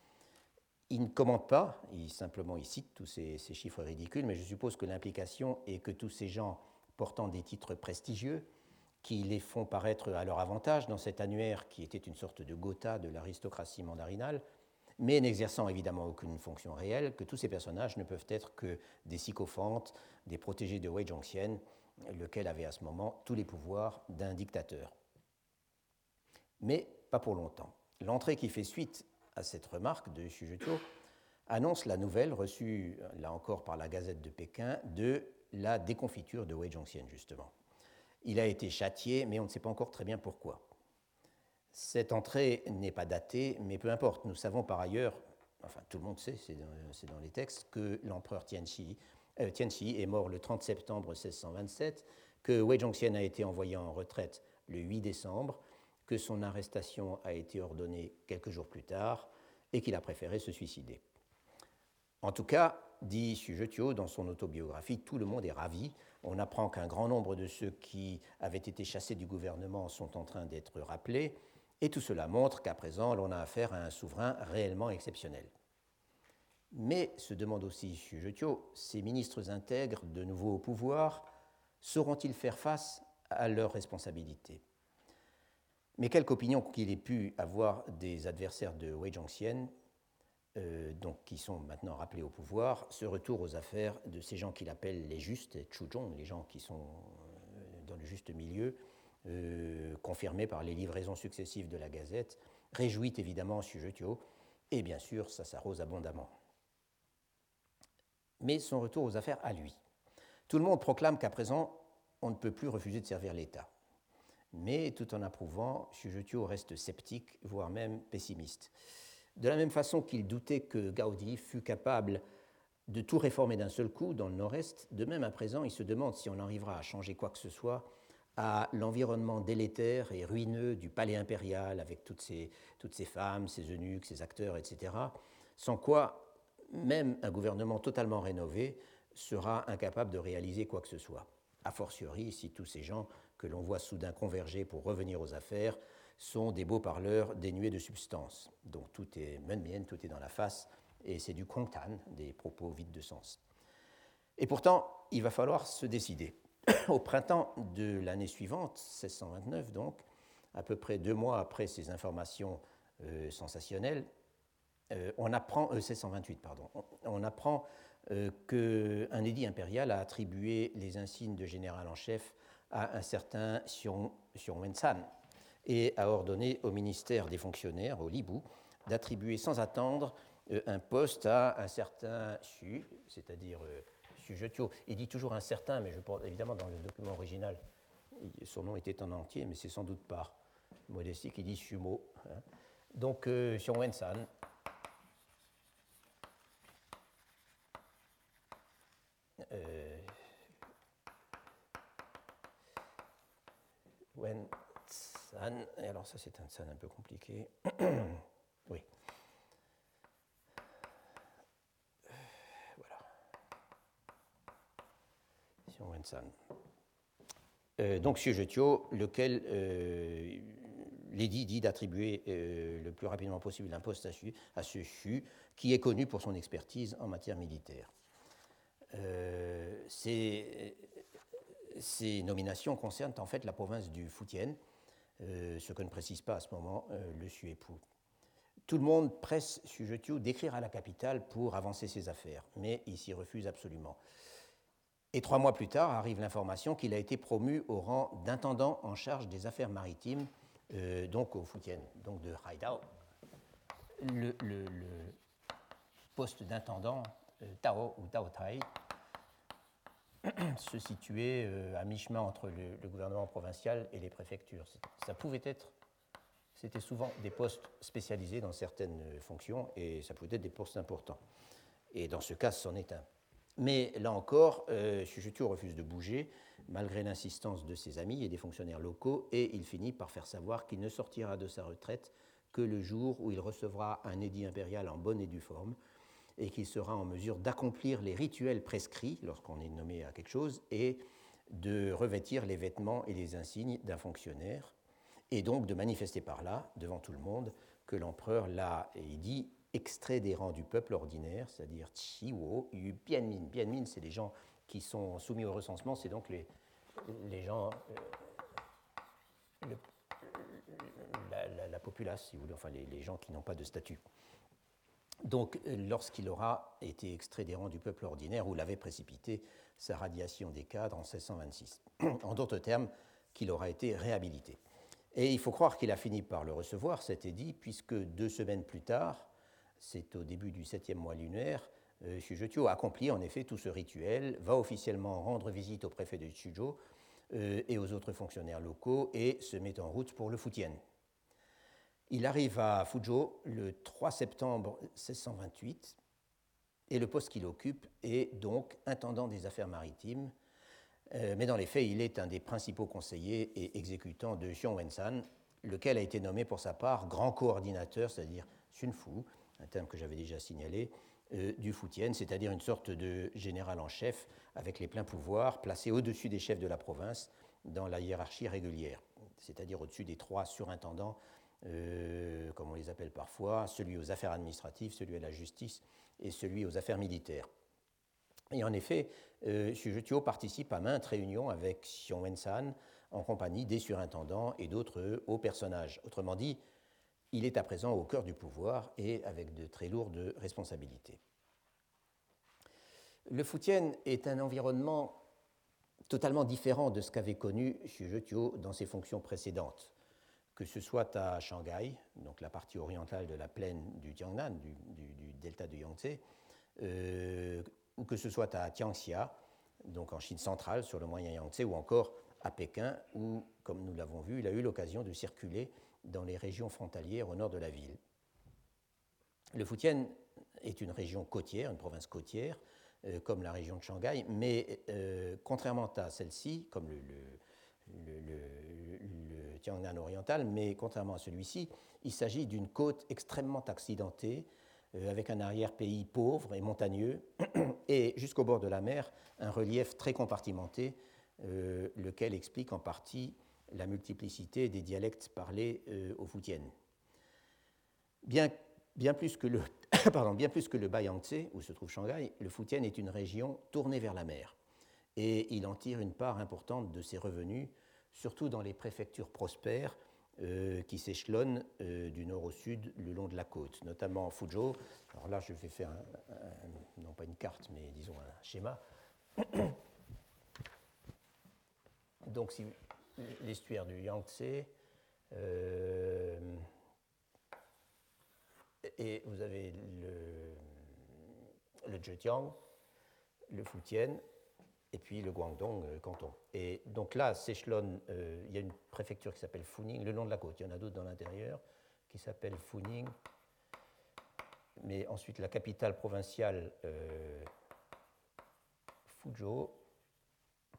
Il ne commente pas, il simplement il cite tous ces, chiffres ridicules, mais je suppose que l'implication est que tous ces gens portant des titres prestigieux, qui les font paraître à leur avantage dans cet annuaire qui était une sorte de gotha de l'aristocratie mandarinale, mais n'exerçant évidemment aucune fonction réelle, que tous ces personnages ne peuvent être que des sycophantes, des protégés de Wei Zhongxian, lequel avait à ce moment tous les pouvoirs d'un dictateur mais pas pour longtemps. L'entrée qui fait suite à cette remarque de Xu annonce la nouvelle reçue, là encore par la Gazette de Pékin, de la déconfiture de Wei Zhongxian, justement. Il a été châtié, mais on ne sait pas encore très bien pourquoi. Cette entrée n'est pas datée, mais peu importe. Nous savons par ailleurs, enfin tout le monde sait, c'est dans, les textes, que l'empereur Tianxi, euh, est mort le 30 septembre 1627, que Wei Zhongxian a été envoyé en retraite le 8 décembre, que son arrestation a été ordonnée quelques jours plus tard et qu'il a préféré se suicider. En tout cas, dit Sujetio dans son autobiographie, tout le monde est ravi. On apprend qu'un grand nombre de ceux qui avaient été chassés du gouvernement sont en train d'être rappelés, et tout cela montre qu'à présent, l'on a affaire à un souverain réellement exceptionnel. Mais, se demande aussi Sujetio, ces ministres intègres, de nouveau au pouvoir, sauront-ils faire face à leurs responsabilités? Mais quelque opinion qu'il ait pu avoir des adversaires de Wei Zhongxian, euh, qui sont maintenant rappelés au pouvoir, ce retour aux affaires de ces gens qu'il appelle les justes, Chuzhong, les gens qui sont euh, dans le juste milieu, euh, confirmés par les livraisons successives de la Gazette, réjouit évidemment Sujetio, et bien sûr, ça s'arrose abondamment. Mais son retour aux affaires à lui. Tout le monde proclame qu'à présent, on ne peut plus refuser de servir l'État mais tout en approuvant, Sujetio reste sceptique, voire même pessimiste. De la même façon qu'il doutait que Gaudi fût capable de tout réformer d'un seul coup dans le nord-est, de même à présent, il se demande si on arrivera à changer quoi que ce soit à l'environnement délétère et ruineux du palais impérial avec toutes ces, toutes ces femmes, ces eunuques, ces acteurs, etc., sans quoi même un gouvernement totalement rénové sera incapable de réaliser quoi que ce soit. A fortiori, si tous ces gens que l'on voit soudain converger pour revenir aux affaires sont des beaux parleurs dénués de substance. Donc tout est menmien, tout est dans la face, et c'est du kongtan, des propos vides de sens. Et pourtant, il va falloir se décider. Au printemps de l'année suivante, 1629 donc, à peu près deux mois après ces informations euh, sensationnelles, euh, on apprend, 1628 euh, pardon, on, apprend qu'un édit impérial a attribué les insignes de général en chef à un certain Xiong, Wen-san et a ordonné au ministère des fonctionnaires, au Libou, d'attribuer sans attendre euh, un poste à un certain Xu, c'est-à-dire euh, Jetio. Il dit toujours un certain, mais évidemment dans le document original, son nom était en entier, mais c'est sans doute par modestie qui dit Xumo. Hein. Donc euh, Xiong Wen-san euh, Wen San. Et alors, ça, c'est un San un peu compliqué. oui. Voilà. Sion Wen San. Euh, donc, Jetio, lequel euh, l'édit dit d'attribuer euh, le plus rapidement possible un poste à, ce Chu, qui est connu pour son expertise en matière militaire. Euh, c'est ces nominations concernent en fait la province du Fujian, euh, ce que ne précise pas à ce moment euh, le Suépoux. Tout le monde presse Sujetio d'écrire à la capitale pour avancer ses affaires, mais il s'y refuse absolument. Et trois mois plus tard arrive l'information qu'il a été promu au rang d'intendant en charge des affaires maritimes, euh, donc au Futian, donc de Haidao. Le, poste d'intendant euh, Tao ou Tao Tai se situait euh, à mi-chemin entre le, gouvernement provincial et les préfectures. Ça pouvait être, c'était souvent des postes spécialisés dans certaines fonctions et ça pouvait être des postes importants. Et dans ce cas, c'en est un. Mais là encore, euh, refuse de bouger, malgré l'insistance de ses amis et des fonctionnaires locaux, et il finit par faire savoir qu'il ne sortira de sa retraite que le jour où il recevra un édit impérial en bonne et due forme, et qu'il sera en mesure d'accomplir les rituels prescrits lorsqu'on est nommé à quelque chose, et de revêtir les vêtements et les insignes d'un fonctionnaire, et donc de manifester par là, devant tout le monde, que l'empereur l'a, et il dit, extrait des rangs du peuple ordinaire, c'est-à-dire Chiwo, Yu, Bianmin. Bianmin, c'est les gens qui sont soumis au recensement, c'est donc les, gens, euh, la, populace, si vous voulez, enfin les gens qui n'ont pas de statut. Donc, lorsqu'il aura été extrait des rangs du peuple ordinaire, où l'avait précipité sa radiation des cadres en 1626. en d'autres termes, qu'il aura été réhabilité. Et il faut croire qu'il a fini par le recevoir, cet édit, puisque deux semaines plus tard, c'est au début du septième mois lunaire, euh, Shujotio accomplit en effet tout ce rituel, va officiellement rendre visite au préfet de Chujo euh, et aux autres fonctionnaires locaux et se met en route pour le Futien. Il arrive à Fujo le 3 septembre 1628 et le poste qu'il occupe est donc intendant des affaires maritimes, euh, mais dans les faits, il est un des principaux conseillers et exécutants de Xiong Wensan, lequel a été nommé pour sa part grand coordinateur, c'est-à-dire Sunfu, un terme que j'avais déjà signalé, euh, du Futien, c'est-à-dire une sorte de général en chef avec les pleins pouvoirs, placé au-dessus des chefs de la province dans la hiérarchie régulière, c'est-à-dire au-dessus des trois surintendants, euh, comme on les appelle parfois, celui aux affaires administratives, celui à la justice et celui aux affaires militaires. Et en effet, euh, participe à maintes réunions avec Xiong Wensan en compagnie des surintendants et d'autres hauts personnages. Autrement dit, il est à présent au cœur du pouvoir et avec de très lourdes responsabilités. Le Futien est un environnement totalement différent de ce qu'avait connu Xu Zhetio dans ses fonctions précédentes, que ce soit à Shanghai, donc la partie orientale de la plaine du Jiangnan, du, delta de Yangtze, euh, ou que ce soit à Tianxia, donc en Chine centrale, sur le moyen Yangtze, ou encore à Pékin, où, comme nous l'avons vu, il a eu l'occasion de circuler dans les régions frontalières au nord de la ville. Le Futien est une région côtière, une province côtière, euh, comme la région de Shanghai, mais euh, contrairement à celle-ci, comme le, le, le, Tiangnan oriental, mais contrairement à celui-ci, il s'agit d'une côte extrêmement accidentée, euh, avec un arrière-pays pauvre et montagneux, et jusqu'au bord de la mer, un relief très compartimenté, lequel explique en partie la multiplicité des dialectes parlés euh, au Futien. Bien, bien, plus que le, pardon, bien plus que le Bayangtze, où se trouve Shanghai, le Futien est une région tournée vers la mer. Et il en tire une part importante de ses revenus, surtout dans les préfectures prospères euh, qui s'échelonnent euh, du nord au sud le long de la côte, notamment Fuzhou. Alors là, je vais faire, non pas une carte, mais disons un schéma. Donc, si, l'estuaire du Yangtze. Euh, et vous avez le, le Zhejiang, le Fujian, et puis le Guangdong euh, canton. Et donc là, s'échelonne, euh, il y a une préfecture qui s'appelle Funing, le long de la côte. Il y en a d'autres dans l'intérieur qui s'appellent Funing. Mais ensuite, la capitale provinciale, Fuzhou,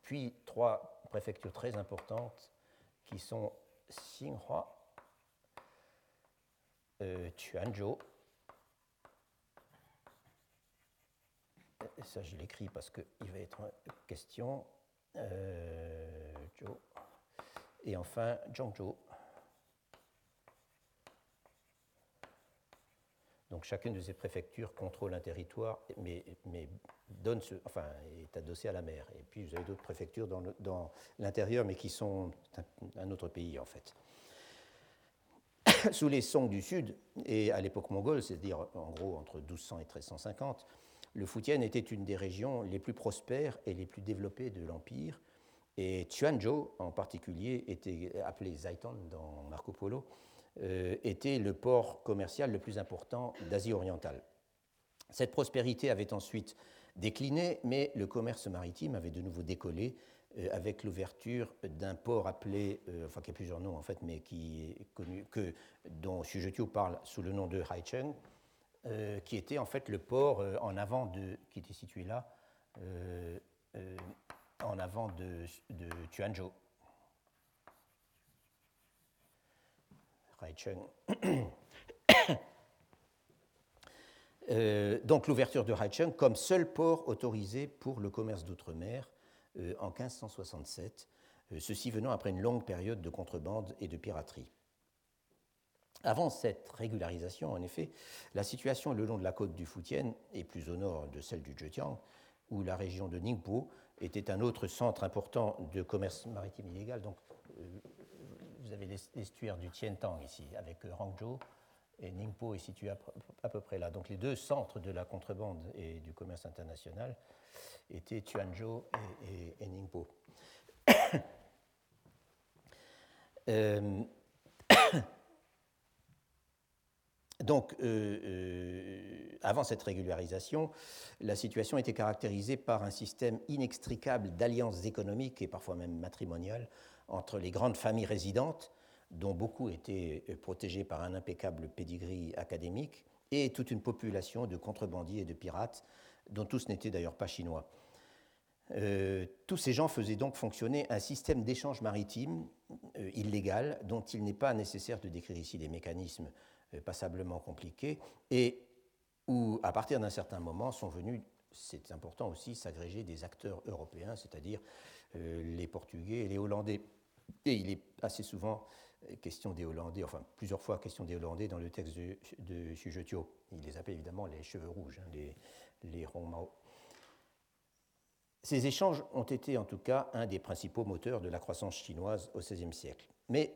puis trois préfectures très importantes qui sont Xinhua, euh, Quanzhou, ça je l'écris parce qu'il va être question, euh, et enfin Zhangzhou. Donc chacune de ces préfectures contrôle un territoire, mais, mais donne ce, enfin, est adossée à la mer. Et puis vous avez d'autres préfectures dans l'intérieur, mais qui sont un, autre pays en fait. sous les Song du Sud et à l'époque mongole, c'est-à-dire en gros entre 1200 et 1350, le Fujian était une des régions les plus prospères et les plus développées de l'Empire. Et Chuanzhou, en particulier, était appelé Zaiton dans Marco Polo, euh, était le port commercial le plus important d'Asie orientale. Cette prospérité avait ensuite décliné, mais le commerce maritime avait de nouveau décollé euh, avec l'ouverture d'un port appelé, euh, enfin qui a plusieurs noms en fait, mais qui est connu, que, dont Xu parle sous le nom de Haicheng, euh, qui était en fait le port en avant de, qui était situé là, en avant de, de Tuanzhou. Donc l'ouverture de Haicheng comme seul port autorisé pour le commerce d'outre-mer euh, en 1567, euh, ceci venant après une longue période de contrebande et de piraterie. Avant cette régularisation, en effet, la situation le long de la côte du Fujian et plus au nord de celle du Zhejiang, où la région de Ningpo était un autre centre important de commerce maritime illégal. Donc, euh, vous avez l'estuaire du Tientang ici, avec Hangzhou, et Ningpo est situé à peu près là. Donc, les deux centres de la contrebande et du commerce international étaient Tuanzhou et, Ningpo. Euh, donc, euh, euh, avant cette régularisation, la situation était caractérisée par un système inextricable d'alliances économiques et parfois même matrimoniales entre les grandes familles résidentes, dont beaucoup étaient protégées par un impeccable pedigree académique, et toute une population de contrebandiers et de pirates dont tous n'étaient d'ailleurs pas chinois. Euh, tous ces gens faisaient donc fonctionner un système d'échange maritime euh, illégal dont il n'est pas nécessaire de décrire ici les mécanismes euh, passablement compliqués et où, à partir d'un certain moment, sont venus, c'est important aussi, s'agréger des acteurs européens, c'est-à-dire les Portugais et les Hollandais. Et il est assez souvent question des Hollandais, enfin plusieurs fois question des Hollandais dans le texte de, de Il les appelle évidemment les cheveux rouges, hein, les, les Ces échanges ont été en tout cas un des principaux moteurs de la croissance chinoise au XVIe siècle. Mais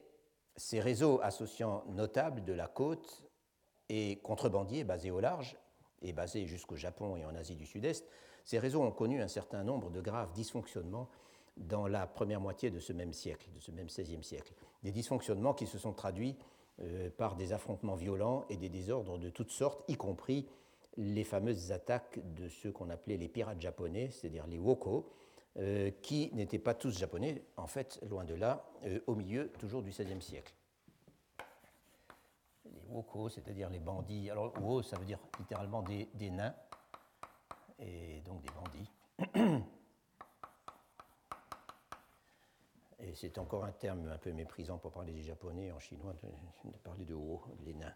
ces réseaux associant notables de la côte et contrebandiers basés au large et basés jusqu'au Japon et en Asie du Sud-Est, ces réseaux ont connu un certain nombre de graves dysfonctionnements dans la première moitié de ce même siècle, de ce même XVIe siècle. Des dysfonctionnements qui se sont traduits euh, par des affrontements violents et des désordres de toutes sortes, y compris les fameuses attaques de ceux qu'on appelait les pirates japonais, c'est-à-dire les woko, euh, qui n'étaient pas tous japonais, en fait, loin de là, euh, au milieu toujours du XVIe siècle. Les woko, c'est-à-dire les bandits. Alors, wo, ça veut dire littéralement des, nains, et donc des bandits. Et c'est encore un terme un peu méprisant pour parler des Japonais en chinois, de, parler de wo, les nains.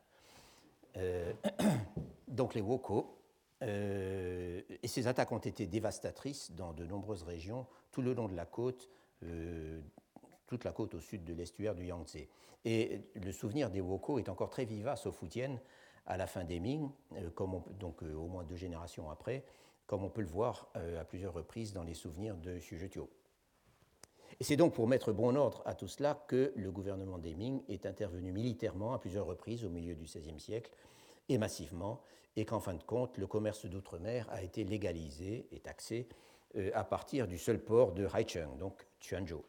Euh, donc les Woko. Euh, et ces attaques ont été dévastatrices dans de nombreuses régions, tout le long de la côte, euh, toute la côte au sud de l'estuaire du Yangtze. Et le souvenir des Woko est encore très vivace au Fujian à la fin des Ming, comme donc au moins deux générations après, comme on peut le voir à plusieurs reprises dans les souvenirs de Xu Et c'est donc pour mettre bon ordre à tout cela que le gouvernement des Ming est intervenu militairement à plusieurs reprises au milieu du XVIe siècle et massivement, et qu'en fin de compte, le commerce d'outre-mer a été légalisé et taxé euh, à partir du seul port de Haicheng, donc Chuanzhou.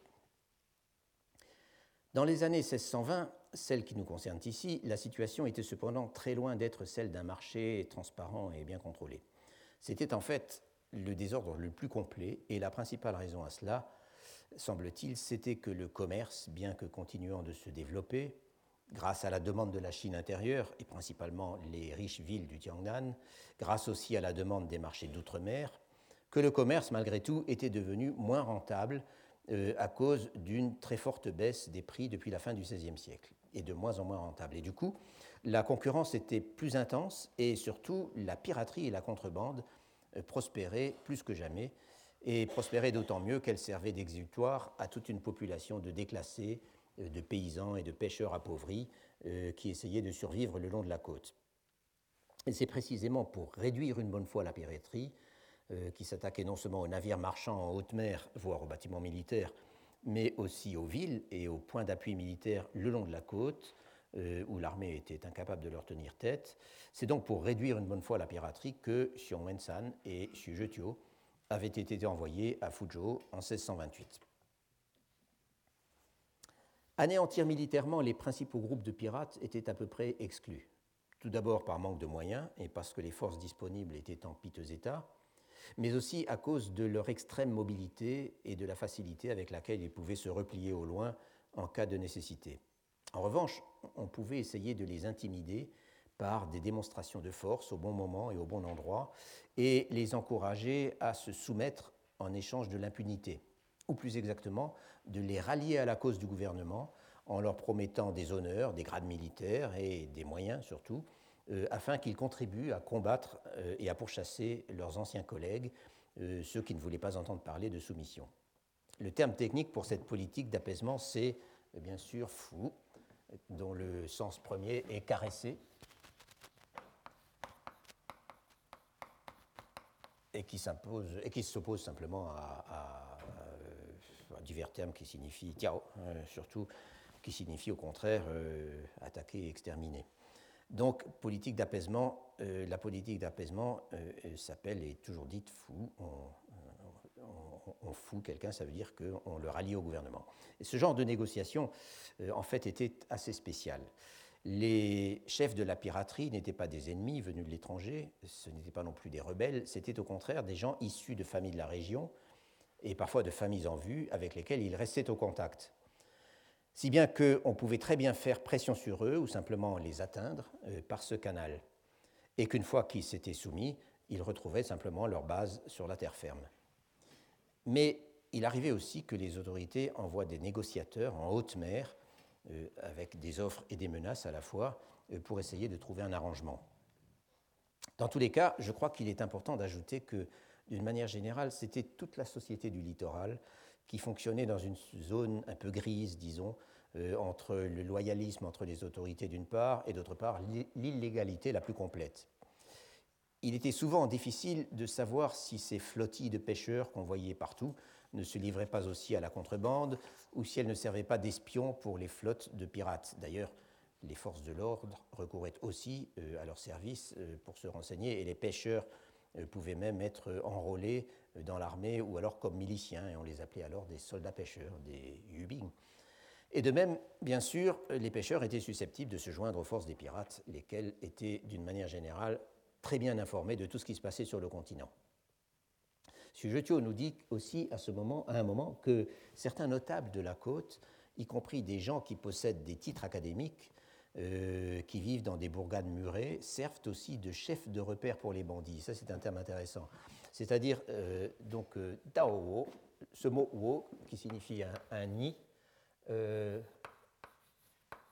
Dans les années 1620, celle qui nous concerne ici, la situation était cependant très loin d'être celle d'un marché transparent et bien contrôlé. C'était en fait le désordre le plus complet, et la principale raison à cela, semble-t-il, c'était que le commerce, bien que continuant de se développer, grâce à la demande de la Chine intérieure, et principalement les riches villes du Jiangnan, grâce aussi à la demande des marchés d'outre-mer, que le commerce, malgré tout, était devenu moins rentable euh, à cause d'une très forte baisse des prix depuis la fin du XVIe siècle, et de moins en moins rentable. Et du coup, la concurrence était plus intense, et surtout, la piraterie et la contrebande euh, prospéraient plus que jamais, et prospéraient d'autant mieux qu'elles servaient d'exutoire à toute une population de déclassés, de paysans et de pêcheurs appauvris euh, qui essayaient de survivre le long de la côte. Et c'est précisément pour réduire une bonne fois la piraterie, euh, qui s'attaquait non seulement aux navires marchands en haute mer, voire aux bâtiments militaires, mais aussi aux villes et aux points d'appui militaires le long de la côte, euh, où l'armée était incapable de leur tenir tête. C'est donc pour réduire une bonne fois la piraterie que Xiong Wensan et Xu Zhetuo avaient été envoyés à Fuzhou en 1628. Anéantir militairement les principaux groupes de pirates était à peu près exclu. Tout d'abord par manque de moyens et parce que les forces disponibles étaient en piteux état, mais aussi à cause de leur extrême mobilité et de la facilité avec laquelle ils pouvaient se replier au loin en cas de nécessité. En revanche, on pouvait essayer de les intimider par des démonstrations de force au bon moment et au bon endroit et les encourager à se soumettre en échange de l'impunité, ou plus exactement de les rallier à la cause du gouvernement en leur promettant des honneurs, des grades militaires et des moyens surtout, euh, afin qu'ils contribuent à combattre euh, et à pourchasser leurs anciens collègues, euh, ceux qui ne voulaient pas entendre parler de soumission. Le terme technique pour cette politique d'apaisement, c'est bien sûr fou, dont le sens premier est s'impose et qui s'oppose simplement à, divers termes qui signifient tiao, surtout qui signifie au contraire attaquer et exterminer. Donc, politique d'apaisement, euh, la politique d'apaisement euh, s'appelle et est toujours dite fou. On, fout quelqu'un, ça veut dire qu'on le rallie au gouvernement. Ce genre de négociation, euh, en fait, était assez spécial. Les chefs de la piraterie n'étaient pas des ennemis venus de l'étranger, ce n'étaient pas non plus des rebelles, c'était au contraire des gens issus de familles de la région et parfois de familles en vue avec lesquelles ils restaient au contact si bien qu'on pouvait très bien faire pression sur eux ou simplement les atteindre euh, par ce canal, et qu'une fois qu'ils s'étaient soumis, ils retrouvaient simplement leur base sur la terre ferme. Mais il arrivait aussi que les autorités envoient des négociateurs en haute mer, euh, avec des offres et des menaces à la fois, euh, pour essayer de trouver un arrangement. Dans tous les cas, je crois qu'il est important d'ajouter que, d'une manière générale, c'était toute la société du littoral qui fonctionnait dans une zone un peu grise, disons, euh, entre le loyalisme entre les autorités d'une part et d'autre part l'illégalité la plus complète. Il était souvent difficile de savoir si ces flottilles de pêcheurs qu'on voyait partout ne se livraient pas aussi à la contrebande ou si elles ne servaient pas d'espions pour les flottes de pirates. D'ailleurs, les forces de l'ordre recouraient aussi euh, à leur service euh, pour se renseigner et les pêcheurs pouvaient même être enrôlés dans l'armée ou alors comme miliciens, et on les appelait alors des soldats pêcheurs, des yubing. Et de même, bien sûr, les pêcheurs étaient susceptibles de se joindre aux forces des pirates, lesquels étaient d'une manière générale très bien informés de tout ce qui se passait sur le continent. Sujetio nous dit aussi à, ce moment, à un moment que certains notables de la côte, y compris des gens qui possèdent des titres académiques, euh, qui vivent dans des bourgades murées, servent aussi de chefs de repère pour les bandits. Ça, c'est un terme intéressant. C'est-à-dire, euh, donc, euh, Tao, ce mot wo, qui signifie un, nid, euh,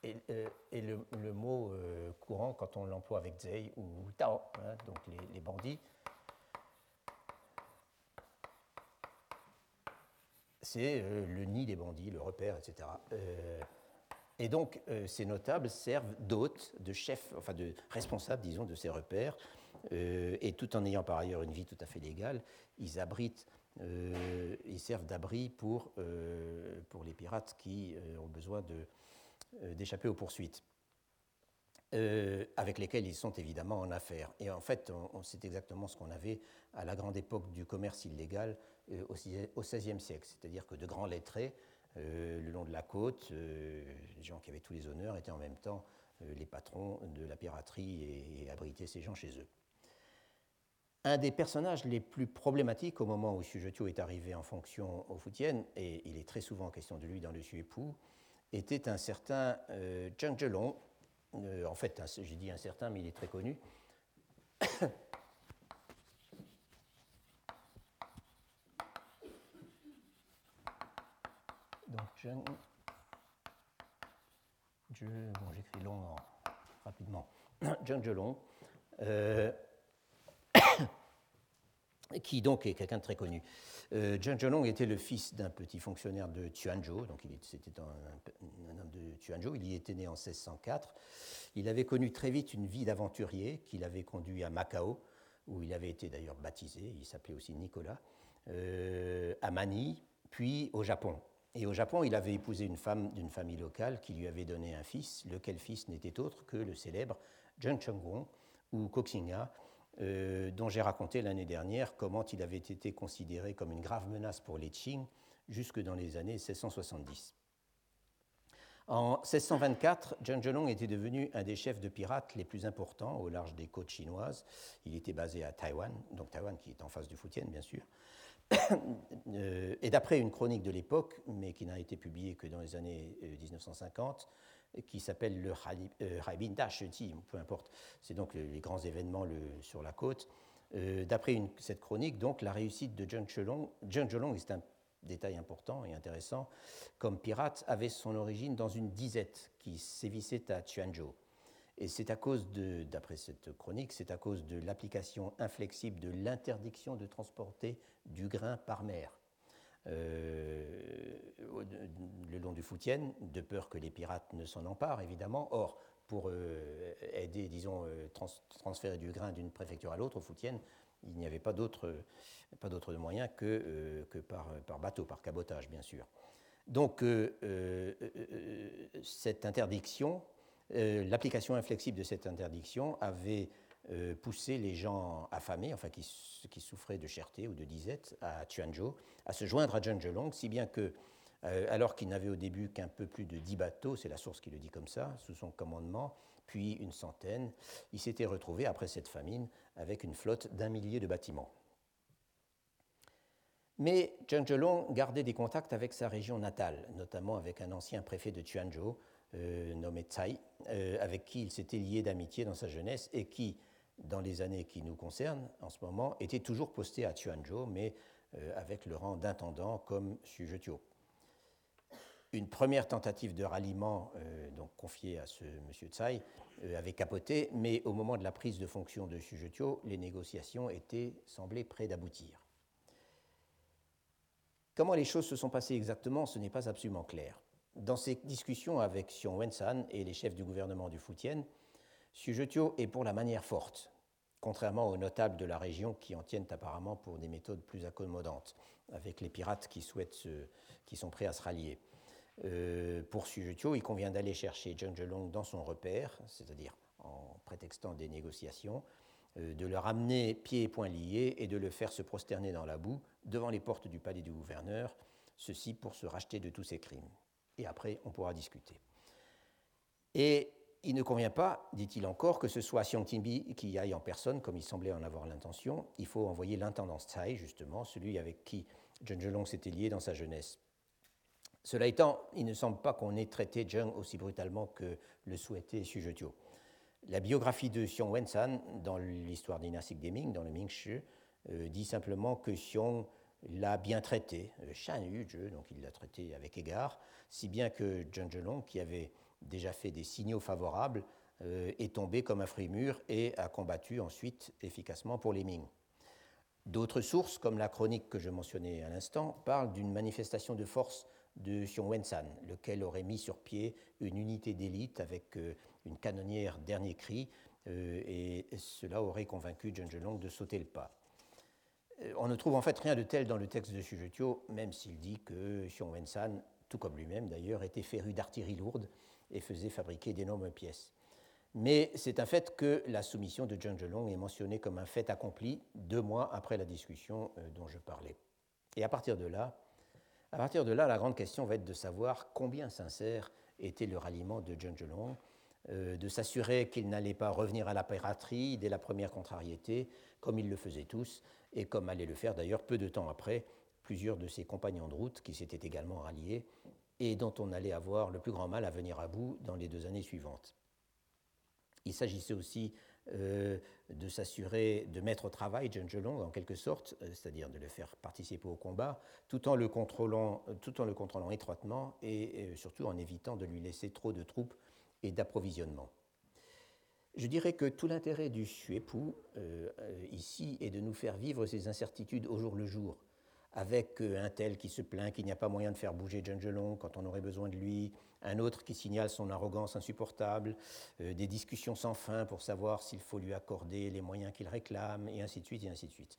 est, le, mot courant quand on l'emploie avec zei ou Tao, hein, donc les, bandits. C'est le nid des bandits, le repère, etc. Et donc, ces notables servent d'hôtes, de chefs, enfin de responsables, disons, de ces repères, euh, et tout en ayant par ailleurs une vie tout à fait légale, ils abritent, euh, ils servent d'abri pour, euh, pour les pirates qui ont besoin d'échapper aux poursuites. avec lesquels ils sont évidemment en affaires. Et en fait, c'est exactement ce qu'on avait à la grande époque du commerce illégal au XVIe siècle, c'est-à-dire que de grands lettrés, le long de la côte, les gens qui avaient tous les honneurs étaient en même temps les patrons de la piraterie et, abritaient ces gens chez eux. Un des personnages les plus problématiques au moment où Sujetio est arrivé en fonction au Foutienne, et il est très souvent question de lui dans le Suépou, était un certain euh, Zheng Zhelong. Euh, en fait, j'ai dit un certain, mais il est très connu. J'écris long rapidement. Zheng Zhelong. Euh, qui donc est quelqu'un de très connu. Euh, Zhelong était le fils d'un petit fonctionnaire de Tuanzhou, donc c'était un, homme de Tuanzhou, il y était né en 1604. Il avait connu très vite une vie d'aventurier qui l'avait conduit à Macao, où il avait été d'ailleurs baptisé, il s'appelait aussi Nicolas, euh, à Manille, puis au Japon. Et au Japon, il avait épousé une femme d'une famille locale qui lui avait donné un fils, lequel fils n'était autre que le célèbre Jung Chung-won, ou Koxinga, euh, dont j'ai raconté l'année dernière comment il avait été considéré comme une grave menace pour les Qing jusque dans les années 1670. En 1624, Zheng Zhelong était devenu un des chefs de pirates les plus importants au large des côtes chinoises. Il était basé à Taïwan, donc Taïwan qui est en face du Fujian, bien sûr. Euh, et d'après une chronique de l'époque, mais qui n'a été publiée que dans les années 1950, euh, qui s'appelle le Haibin euh, peu importe, c'est donc les grands événements sur la côte. D'après cette chronique, donc, la réussite de Zheng Zhelong, Zheng Zhelong, c'est un détail important et intéressant, comme pirate, avait son origine dans une disette qui sévissait à Chuanzhou. Et c'est à cause de, d'après cette chronique, c'est à cause de l'application inflexible de l'interdiction de transporter du grain par mer. Euh, le long du Fujian, de peur que les pirates ne s'en emparent, évidemment. Or, pour euh, aider, disons, euh, transférer du grain d'une préfecture à l'autre au Fujian, il n'y avait pas d'autre moyen que, que par, par, bateau, par cabotage, bien sûr. Donc, cette interdiction, l'application inflexible de cette interdiction avait poussé les gens affamés, enfin qui, qui, souffraient de cherté ou de disette, à Chuanzhou, à se joindre à Zhengzhelong, si bien que, alors qu'il n'avait au début qu'un peu plus de dix bateaux, c'est la source qui le dit comme ça, sous son commandement, puis une centaine, il s'était retrouvé, après cette famine, avec une flotte d'un millier de bâtiments. Mais Zheng Zhelong gardait des contacts avec sa région natale, notamment avec un ancien préfet de Tuanzhou, euh, nommé Tsai, euh, avec qui il s'était lié d'amitié dans sa jeunesse et qui, dans les années qui nous concernent en ce moment, était toujours posté à Tuanzhou, mais euh, avec le rang d'intendant comme Xu Zhetio. Une première tentative de ralliement, euh, donc confiée à ce monsieur Tsai, euh, avait capoté, mais au moment de la prise de fonction de Shujetio, les négociations étaient semblées près d'aboutir. Comment les choses se sont passées exactement, ce n'est pas absolument clair. Dans ses discussions avec Xiong Wensan et les chefs du gouvernement du Fujian, Shujetio est pour la manière forte, contrairement aux notables de la région qui en tiennent apparemment pour des méthodes plus accommodantes, avec les pirates qui, souhaitent qui sont prêts à se rallier. Euh, pour Sujutio, il convient d'aller chercher Zheng Zhelong dans son repère, c'est-à-dire en prétextant des négociations, euh, de le ramener pieds et poings liés et de le faire se prosterner dans la boue devant les portes du palais du gouverneur, ceci pour se racheter de tous ses crimes. Et après, on pourra discuter. Et il ne convient pas, dit-il encore, que ce soit Xiong Timbi qui y aille en personne, comme il semblait en avoir l'intention. Il faut envoyer l'intendant Tsai, justement, celui avec qui Zheng Zhelong s'était lié dans sa jeunesse. Cela étant, il ne semble pas qu'on ait traité Zheng aussi brutalement que le souhaitait Xu La biographie de Xiong Wensan dans l'histoire dynastique des Ming, dans le Ming Shi, euh, dit simplement que Xiong l'a bien traité, euh, Shan Yu, donc il l'a traité avec égard, si bien que Zheng Zhelong, qui avait déjà fait des signaux favorables, euh, est tombé comme un fruit mûr et a combattu ensuite efficacement pour les Ming. D'autres sources, comme la chronique que je mentionnais à l'instant, parlent d'une manifestation de force de Xiong Wensan, lequel aurait mis sur pied une unité d'élite avec euh, une canonnière dernier cri, euh, et cela aurait convaincu Zheng Zhelong de sauter le pas. On ne trouve en fait rien de tel dans le texte de Shujetio, même s'il dit que Xiong Wensan, tout comme lui-même d'ailleurs, était féru d'artillerie lourde et faisait fabriquer d'énormes pièces. Mais c'est un fait que la soumission de Zheng Zhelong est mentionnée comme un fait accompli deux mois après la discussion dont je parlais. Et à partir de là, à partir de là, la grande question va être de savoir combien sincère était le ralliement de Zheng Zhelong, euh, de s'assurer qu'il n'allait pas revenir à la piraterie dès la première contrariété, comme ils le faisaient tous, et comme allaient le faire d'ailleurs peu de temps après plusieurs de ses compagnons de route qui s'étaient également ralliés et dont on allait avoir le plus grand mal à venir à bout dans les deux années suivantes. Il s'agissait aussi euh, de s'assurer de mettre au travail Zheng en quelque sorte, euh, c'est-à-dire de le faire participer au combat, tout en le contrôlant, contrôlant étroitement et, surtout en évitant de lui laisser trop de troupes et d'approvisionnement. Je dirais que tout l'intérêt du Xuepu euh, ici est de nous faire vivre ces incertitudes au jour le jour, avec euh, un tel qui se plaint qu'il n'y a pas moyen de faire bouger Zheng quand on aurait besoin de lui, un autre qui signale son arrogance insupportable, euh, des discussions sans fin pour savoir s'il faut lui accorder les moyens qu'il réclame, et ainsi de suite, et ainsi de suite.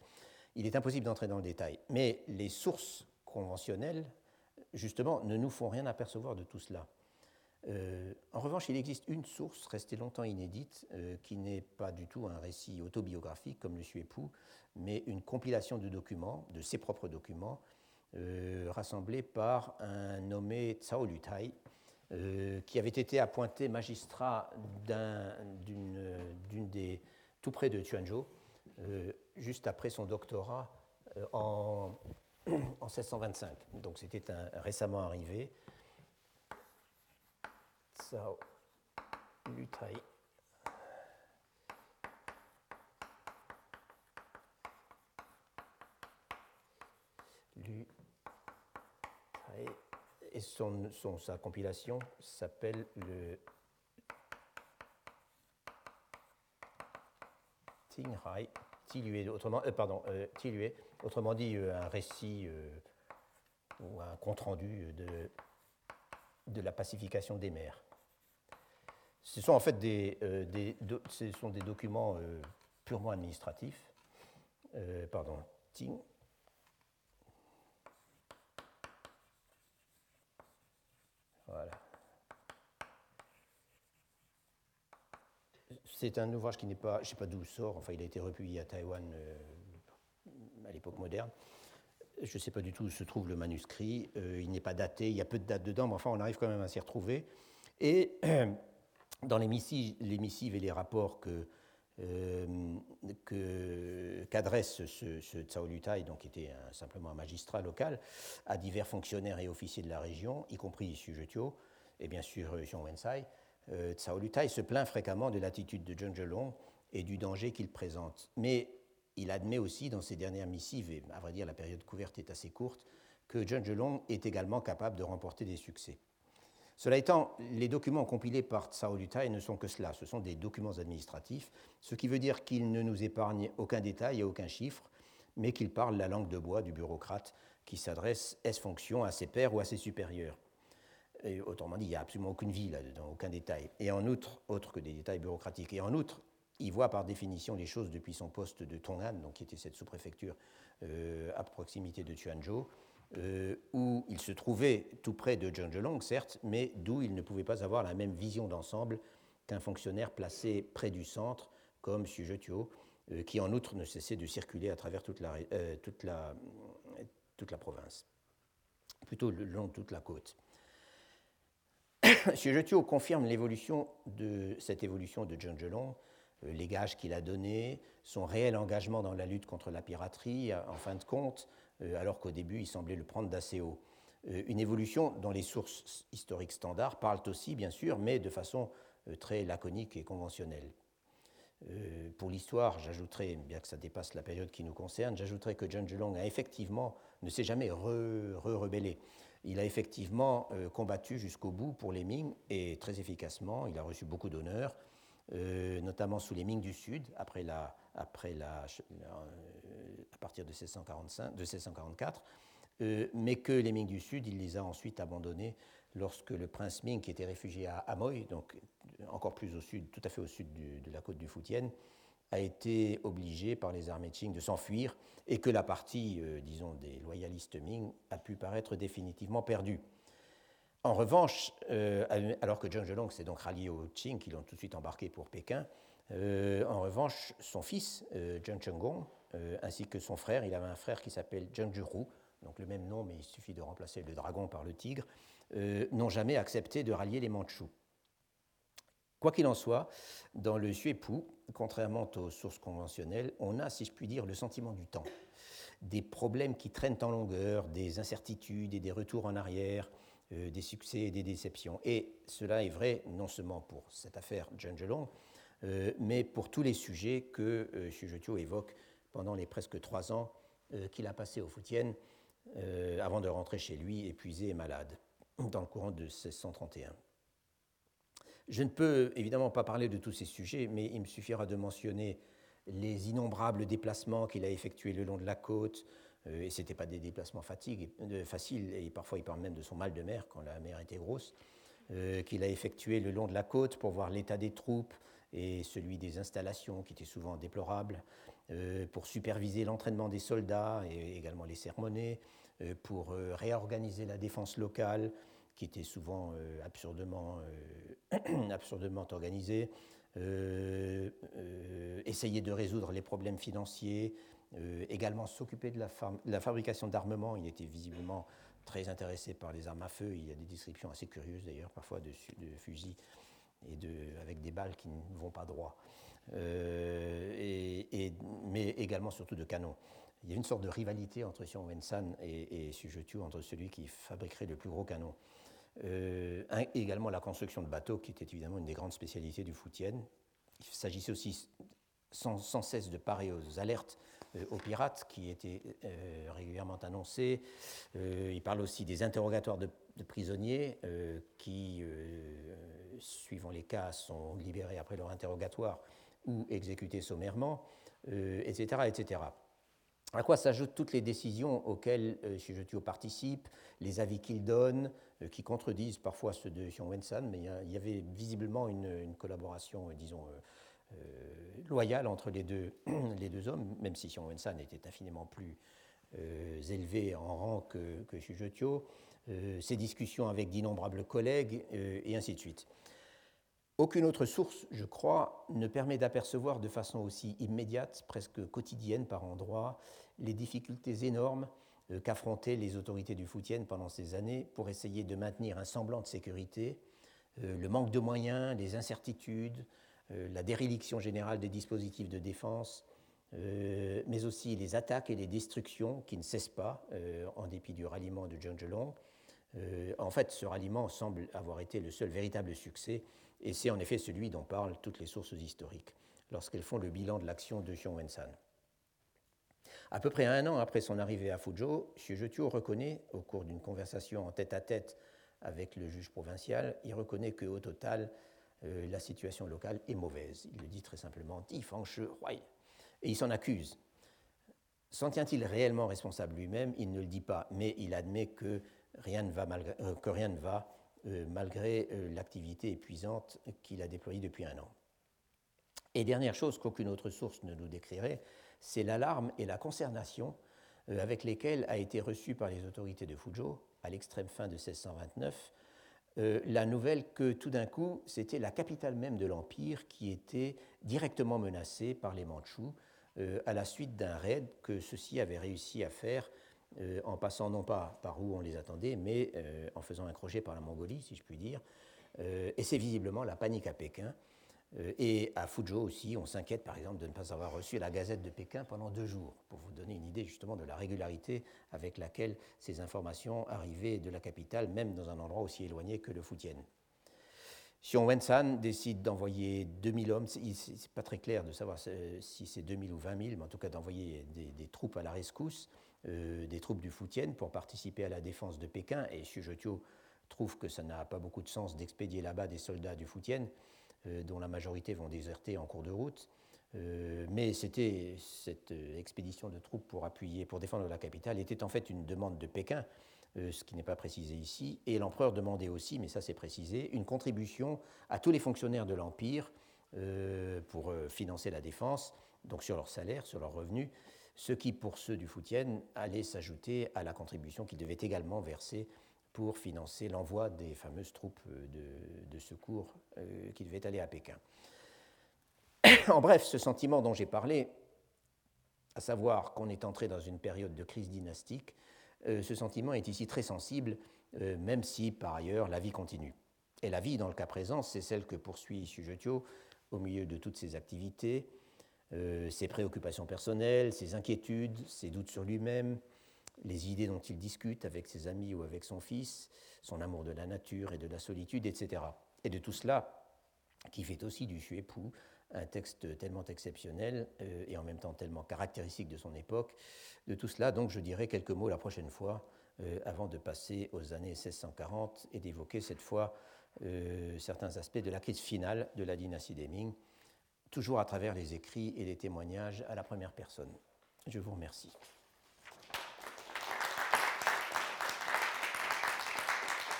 Il est impossible d'entrer dans le détail, mais les sources conventionnelles justement, ne nous font rien apercevoir de tout cela. Euh, en revanche, il existe une source restée longtemps inédite, euh, qui n'est pas du tout un récit autobiographique comme le Suépoux, mais une compilation de documents, de ses propres documents, euh, rassemblés par un nommé Tsao Lutai, qui avait été appointé magistrat d'une des tout près de Tuanzhou, juste après son doctorat en, en 1625. Donc c'était récemment arrivé. Lutai. Et son, son, sa compilation s'appelle le Tingrai, Tilue, autrement, euh, pardon, euh, autrement dit euh, un récit euh, ou un compte-rendu de, de la pacification des mers. Ce sont en fait des, euh, documents euh, purement administratifs. Euh, pardon, Ting. Voilà. C'est un ouvrage qui n'est pas, je ne sais pas d'où sort, enfin il a été republié à Taïwan à l'époque moderne. Je ne sais pas du tout où se trouve le manuscrit, il n'est pas daté, il y a peu de dates dedans, mais enfin on arrive quand même à s'y retrouver. Et dans les missives, et les rapports que, euh, qu'adresse ce, ce Tsao Lutai, donc qui était simplement un magistrat local, à divers fonctionnaires et officiers de la région, y compris Xu Jetio et bien sûr Xiong Wensai, euh, Tsao Lutai se plaint fréquemment de l'attitude de Zheng Zhelong et du danger qu'il présente. Mais il admet aussi dans ses dernières missives, et à vrai dire la période couverte est assez courte, que Zheng Zhelong est également capable de remporter des succès. Cela étant, les documents compilés par Tsao Lutai ne sont que cela, ce sont des documents administratifs, ce qui veut dire qu'ils ne nous épargnent aucun détail et aucun chiffre, mais qu'ils parlent la langue de bois du bureaucrate qui s'adresse est fonction à ses pairs ou à ses supérieurs. Autrement dit, il n'y a absolument aucune vie là-dedans, aucun détail. Et en outre, autre que des détails bureaucratiques, et en outre, il voit par définition les choses depuis son poste de Tong'an, donc qui était cette sous-préfecture euh, à proximité de Tuanzhou, euh, où il se trouvait tout près de Zheng certes, mais d'où il ne pouvait pas avoir la même vision d'ensemble qu'un fonctionnaire placé près du centre, comme Xu Zhetuo, euh, qui en outre ne cessait de circuler à travers toute la, euh, province, plutôt le long de toute la côte. Xu Zhetuo confirme l'évolution de cette évolution de Zheng les gages qu'il a donnés, son réel engagement dans la lutte contre la piraterie, en fin de compte, euh, alors qu'au début il semblait le prendre d'assez haut. Euh, une évolution dont les sources historiques standards parlent aussi, bien sûr, mais de façon euh, très laconique et conventionnelle. pour l'histoire, j'ajouterai, bien que ça dépasse la période qui nous concerne, j'ajouterai que John Jelong a effectivement, ne s'est jamais re-rebellé. il a effectivement combattu jusqu'au bout pour les Ming et très efficacement. Il a reçu beaucoup d'honneurs, notamment sous les Ming du Sud, après la, après la, euh, à partir de 1645, de 1644, euh, mais que les Ming du Sud, il les a ensuite abandonnés lorsque le prince Ming, qui était réfugié à Amoy, donc encore plus au sud, tout à fait au sud de la côte du Fujian, a été obligé par les armées Qing de s'enfuir et que la partie, euh, disons, des loyalistes Ming a pu paraître définitivement perdue. En revanche, alors que Zheng Zhelong s'est donc rallié aux Qing, qui l'ont tout de suite embarqué pour Pékin, euh, en revanche, son fils, euh, Zheng Chenggong, euh, ainsi que son frère, il avait un frère qui s'appelle Zheng Juru, donc le même nom, mais il suffit de remplacer le dragon par le tigre, n'ont jamais accepté de rallier les Mandchous. Quoi qu'il en soit, dans le Suépu, contrairement aux sources conventionnelles, on a, si je puis dire, le sentiment du temps. Des problèmes qui traînent en longueur, des incertitudes et des retours en arrière, des succès et des déceptions. Et cela est vrai non seulement pour cette affaire Zheng euh, mais pour tous les sujets que euh, évoque pendant les presque trois ans euh, qu'il a passés au Fujian avant de rentrer chez lui épuisé et malade dans le courant de 1631. Je ne peux évidemment pas parler de tous ces sujets, mais il me suffira de mentionner les innombrables déplacements qu'il a effectués le long de la côte, et ce n'étaient pas des déplacements faciles, et parfois il parle même de son mal de mer quand la mer était grosse, qu'il a effectués le long de la côte pour voir l'état des troupes, et celui des installations qui était souvent déplorable, euh, pour superviser l'entraînement des soldats et également les sermonner, pour réorganiser la défense locale, qui était souvent absurdement, absurdement organisée, essayer de résoudre les problèmes financiers, également s'occuper de, la, fabrication d'armement. Il était visiblement très intéressé par les armes à feu. Il y a des descriptions assez curieuses d'ailleurs, parfois de, fusils et de, avec des balles qui ne vont pas droit, et, mais également surtout de canons. Il y a une sorte de rivalité entre Xiong Wensan et, et Sujetu, entre celui qui fabriquerait le plus gros canon. Euh, également la construction de bateaux, qui était évidemment une des grandes spécialités du Foutien. Il s'agissait aussi sans, cesse de parer aux alertes euh, aux pirates qui étaient euh, régulièrement annoncées. il parle aussi des interrogatoires de, prisonniers qui, suivant les cas, sont libérés après leur interrogatoire ou exécutés sommairement, etc., etc. À quoi s'ajoutent toutes les décisions auxquelles euh, participe, les avis qu'il donne, euh, qui contredisent parfois ceux de Xiong Wensan, mais il y, avait visiblement une, collaboration, euh, disons, euh, loyale entre les deux, les deux hommes, même si Xiong Wensan était infiniment plus élevé en rang que, que ses discussions avec d'innombrables collègues, et ainsi de suite. Aucune autre source, je crois, ne permet d'apercevoir de façon aussi immédiate, presque quotidienne par endroits, les difficultés énormes euh, qu'affrontaient les autorités du Foutienne pendant ces années pour essayer de maintenir un semblant de sécurité, euh, le manque de moyens, les incertitudes, euh, la déréliction générale des dispositifs de défense, mais aussi les attaques et les destructions qui ne cessent pas en dépit du ralliement de John Gelong. En fait, ce ralliement semble avoir été le seul véritable succès et c'est en effet celui dont parlent toutes les sources historiques lorsqu'elles font le bilan de l'action de Xiong Wensan. À peu près un an après son arrivée à Fuzhou, Zhetuo reconnaît, au cours d'une conversation en tête-à-tête avec le juge provincial, il reconnaît qu'au total, euh, la situation locale est mauvaise. Il le dit très simplement, Ti Et il s'en accuse. S'en tient-il réellement responsable lui-même? Il ne le dit pas, mais il admet que rien ne va, euh, que rien ne va euh, malgré euh, l'activité épuisante qu'il a déployée depuis un an. Et dernière chose qu'aucune autre source ne nous décrirait, c'est l'alarme et la consternation avec lesquelles a été reçue par les autorités de Fuzhou, à l'extrême fin de 1629, la nouvelle que tout d'un coup, c'était la capitale même de l'Empire qui était directement menacée par les Mandchous à la suite d'un raid que ceux-ci avaient réussi à faire euh, en passant non pas par où on les attendait, mais euh, en faisant un crochet par la Mongolie, si je puis dire. Euh, et c'est visiblement la panique à Pékin. et à Fuzhou aussi, on s'inquiète par exemple de ne pas avoir reçu la Gazette de Pékin pendant deux jours, pour vous donner une idée justement de la régularité avec laquelle ces informations arrivaient de la capitale, même dans un endroit aussi éloigné que le Fujian. Xiong Wensan décide d'envoyer 2000 hommes, c'est pas très clair de savoir si c'est 2000 ou 20 000, mais en tout cas d'envoyer des, troupes à la rescousse euh, des troupes du Foutienne pour participer à la défense de Pékin. Et Xu trouve que ça n'a pas beaucoup de sens d'expédier là-bas des soldats du Foutienne, euh, dont la majorité vont déserter en cours de route. Euh, mais c'était cette expédition de troupes pour appuyer, pour défendre la capitale, était en fait une demande de Pékin, ce qui n'est pas précisé ici. Et l'empereur demandait aussi, mais ça c'est précisé, une contribution à tous les fonctionnaires de l'empire pour financer la défense, donc sur leur salaire, sur leurs revenus, ce qui, pour ceux du Foutienne, allait s'ajouter à la contribution qu'ils devaient également verser pour financer l'envoi des fameuses troupes de, secours euh, qui devaient aller à Pékin. en bref, ce sentiment dont j'ai parlé, à savoir qu'on est entré dans une période de crise dynastique, euh, ce sentiment est ici très sensible, euh, même si par ailleurs la vie continue. Et la vie, dans le cas présent, c'est celle que poursuit Sujetio au milieu de toutes ses activités, euh, ses préoccupations personnelles, ses inquiétudes, ses doutes sur lui-même, les idées dont il discute avec ses amis ou avec son fils, son amour de la nature et de la solitude, etc. Et de tout cela, qui fait aussi du Xuepou un texte tellement exceptionnel euh, et en même temps tellement caractéristique de son époque. De tout cela, donc, je dirai quelques mots la prochaine fois, euh, avant de passer aux années 1640 et d'évoquer cette fois certains aspects de la crise finale de la dynastie des Ming toujours à travers les écrits et les témoignages à la première personne. Je vous remercie.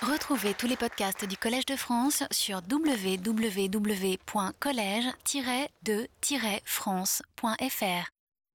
Retrouvez tous les podcasts du Collège de France sur www.collège-de-france.fr.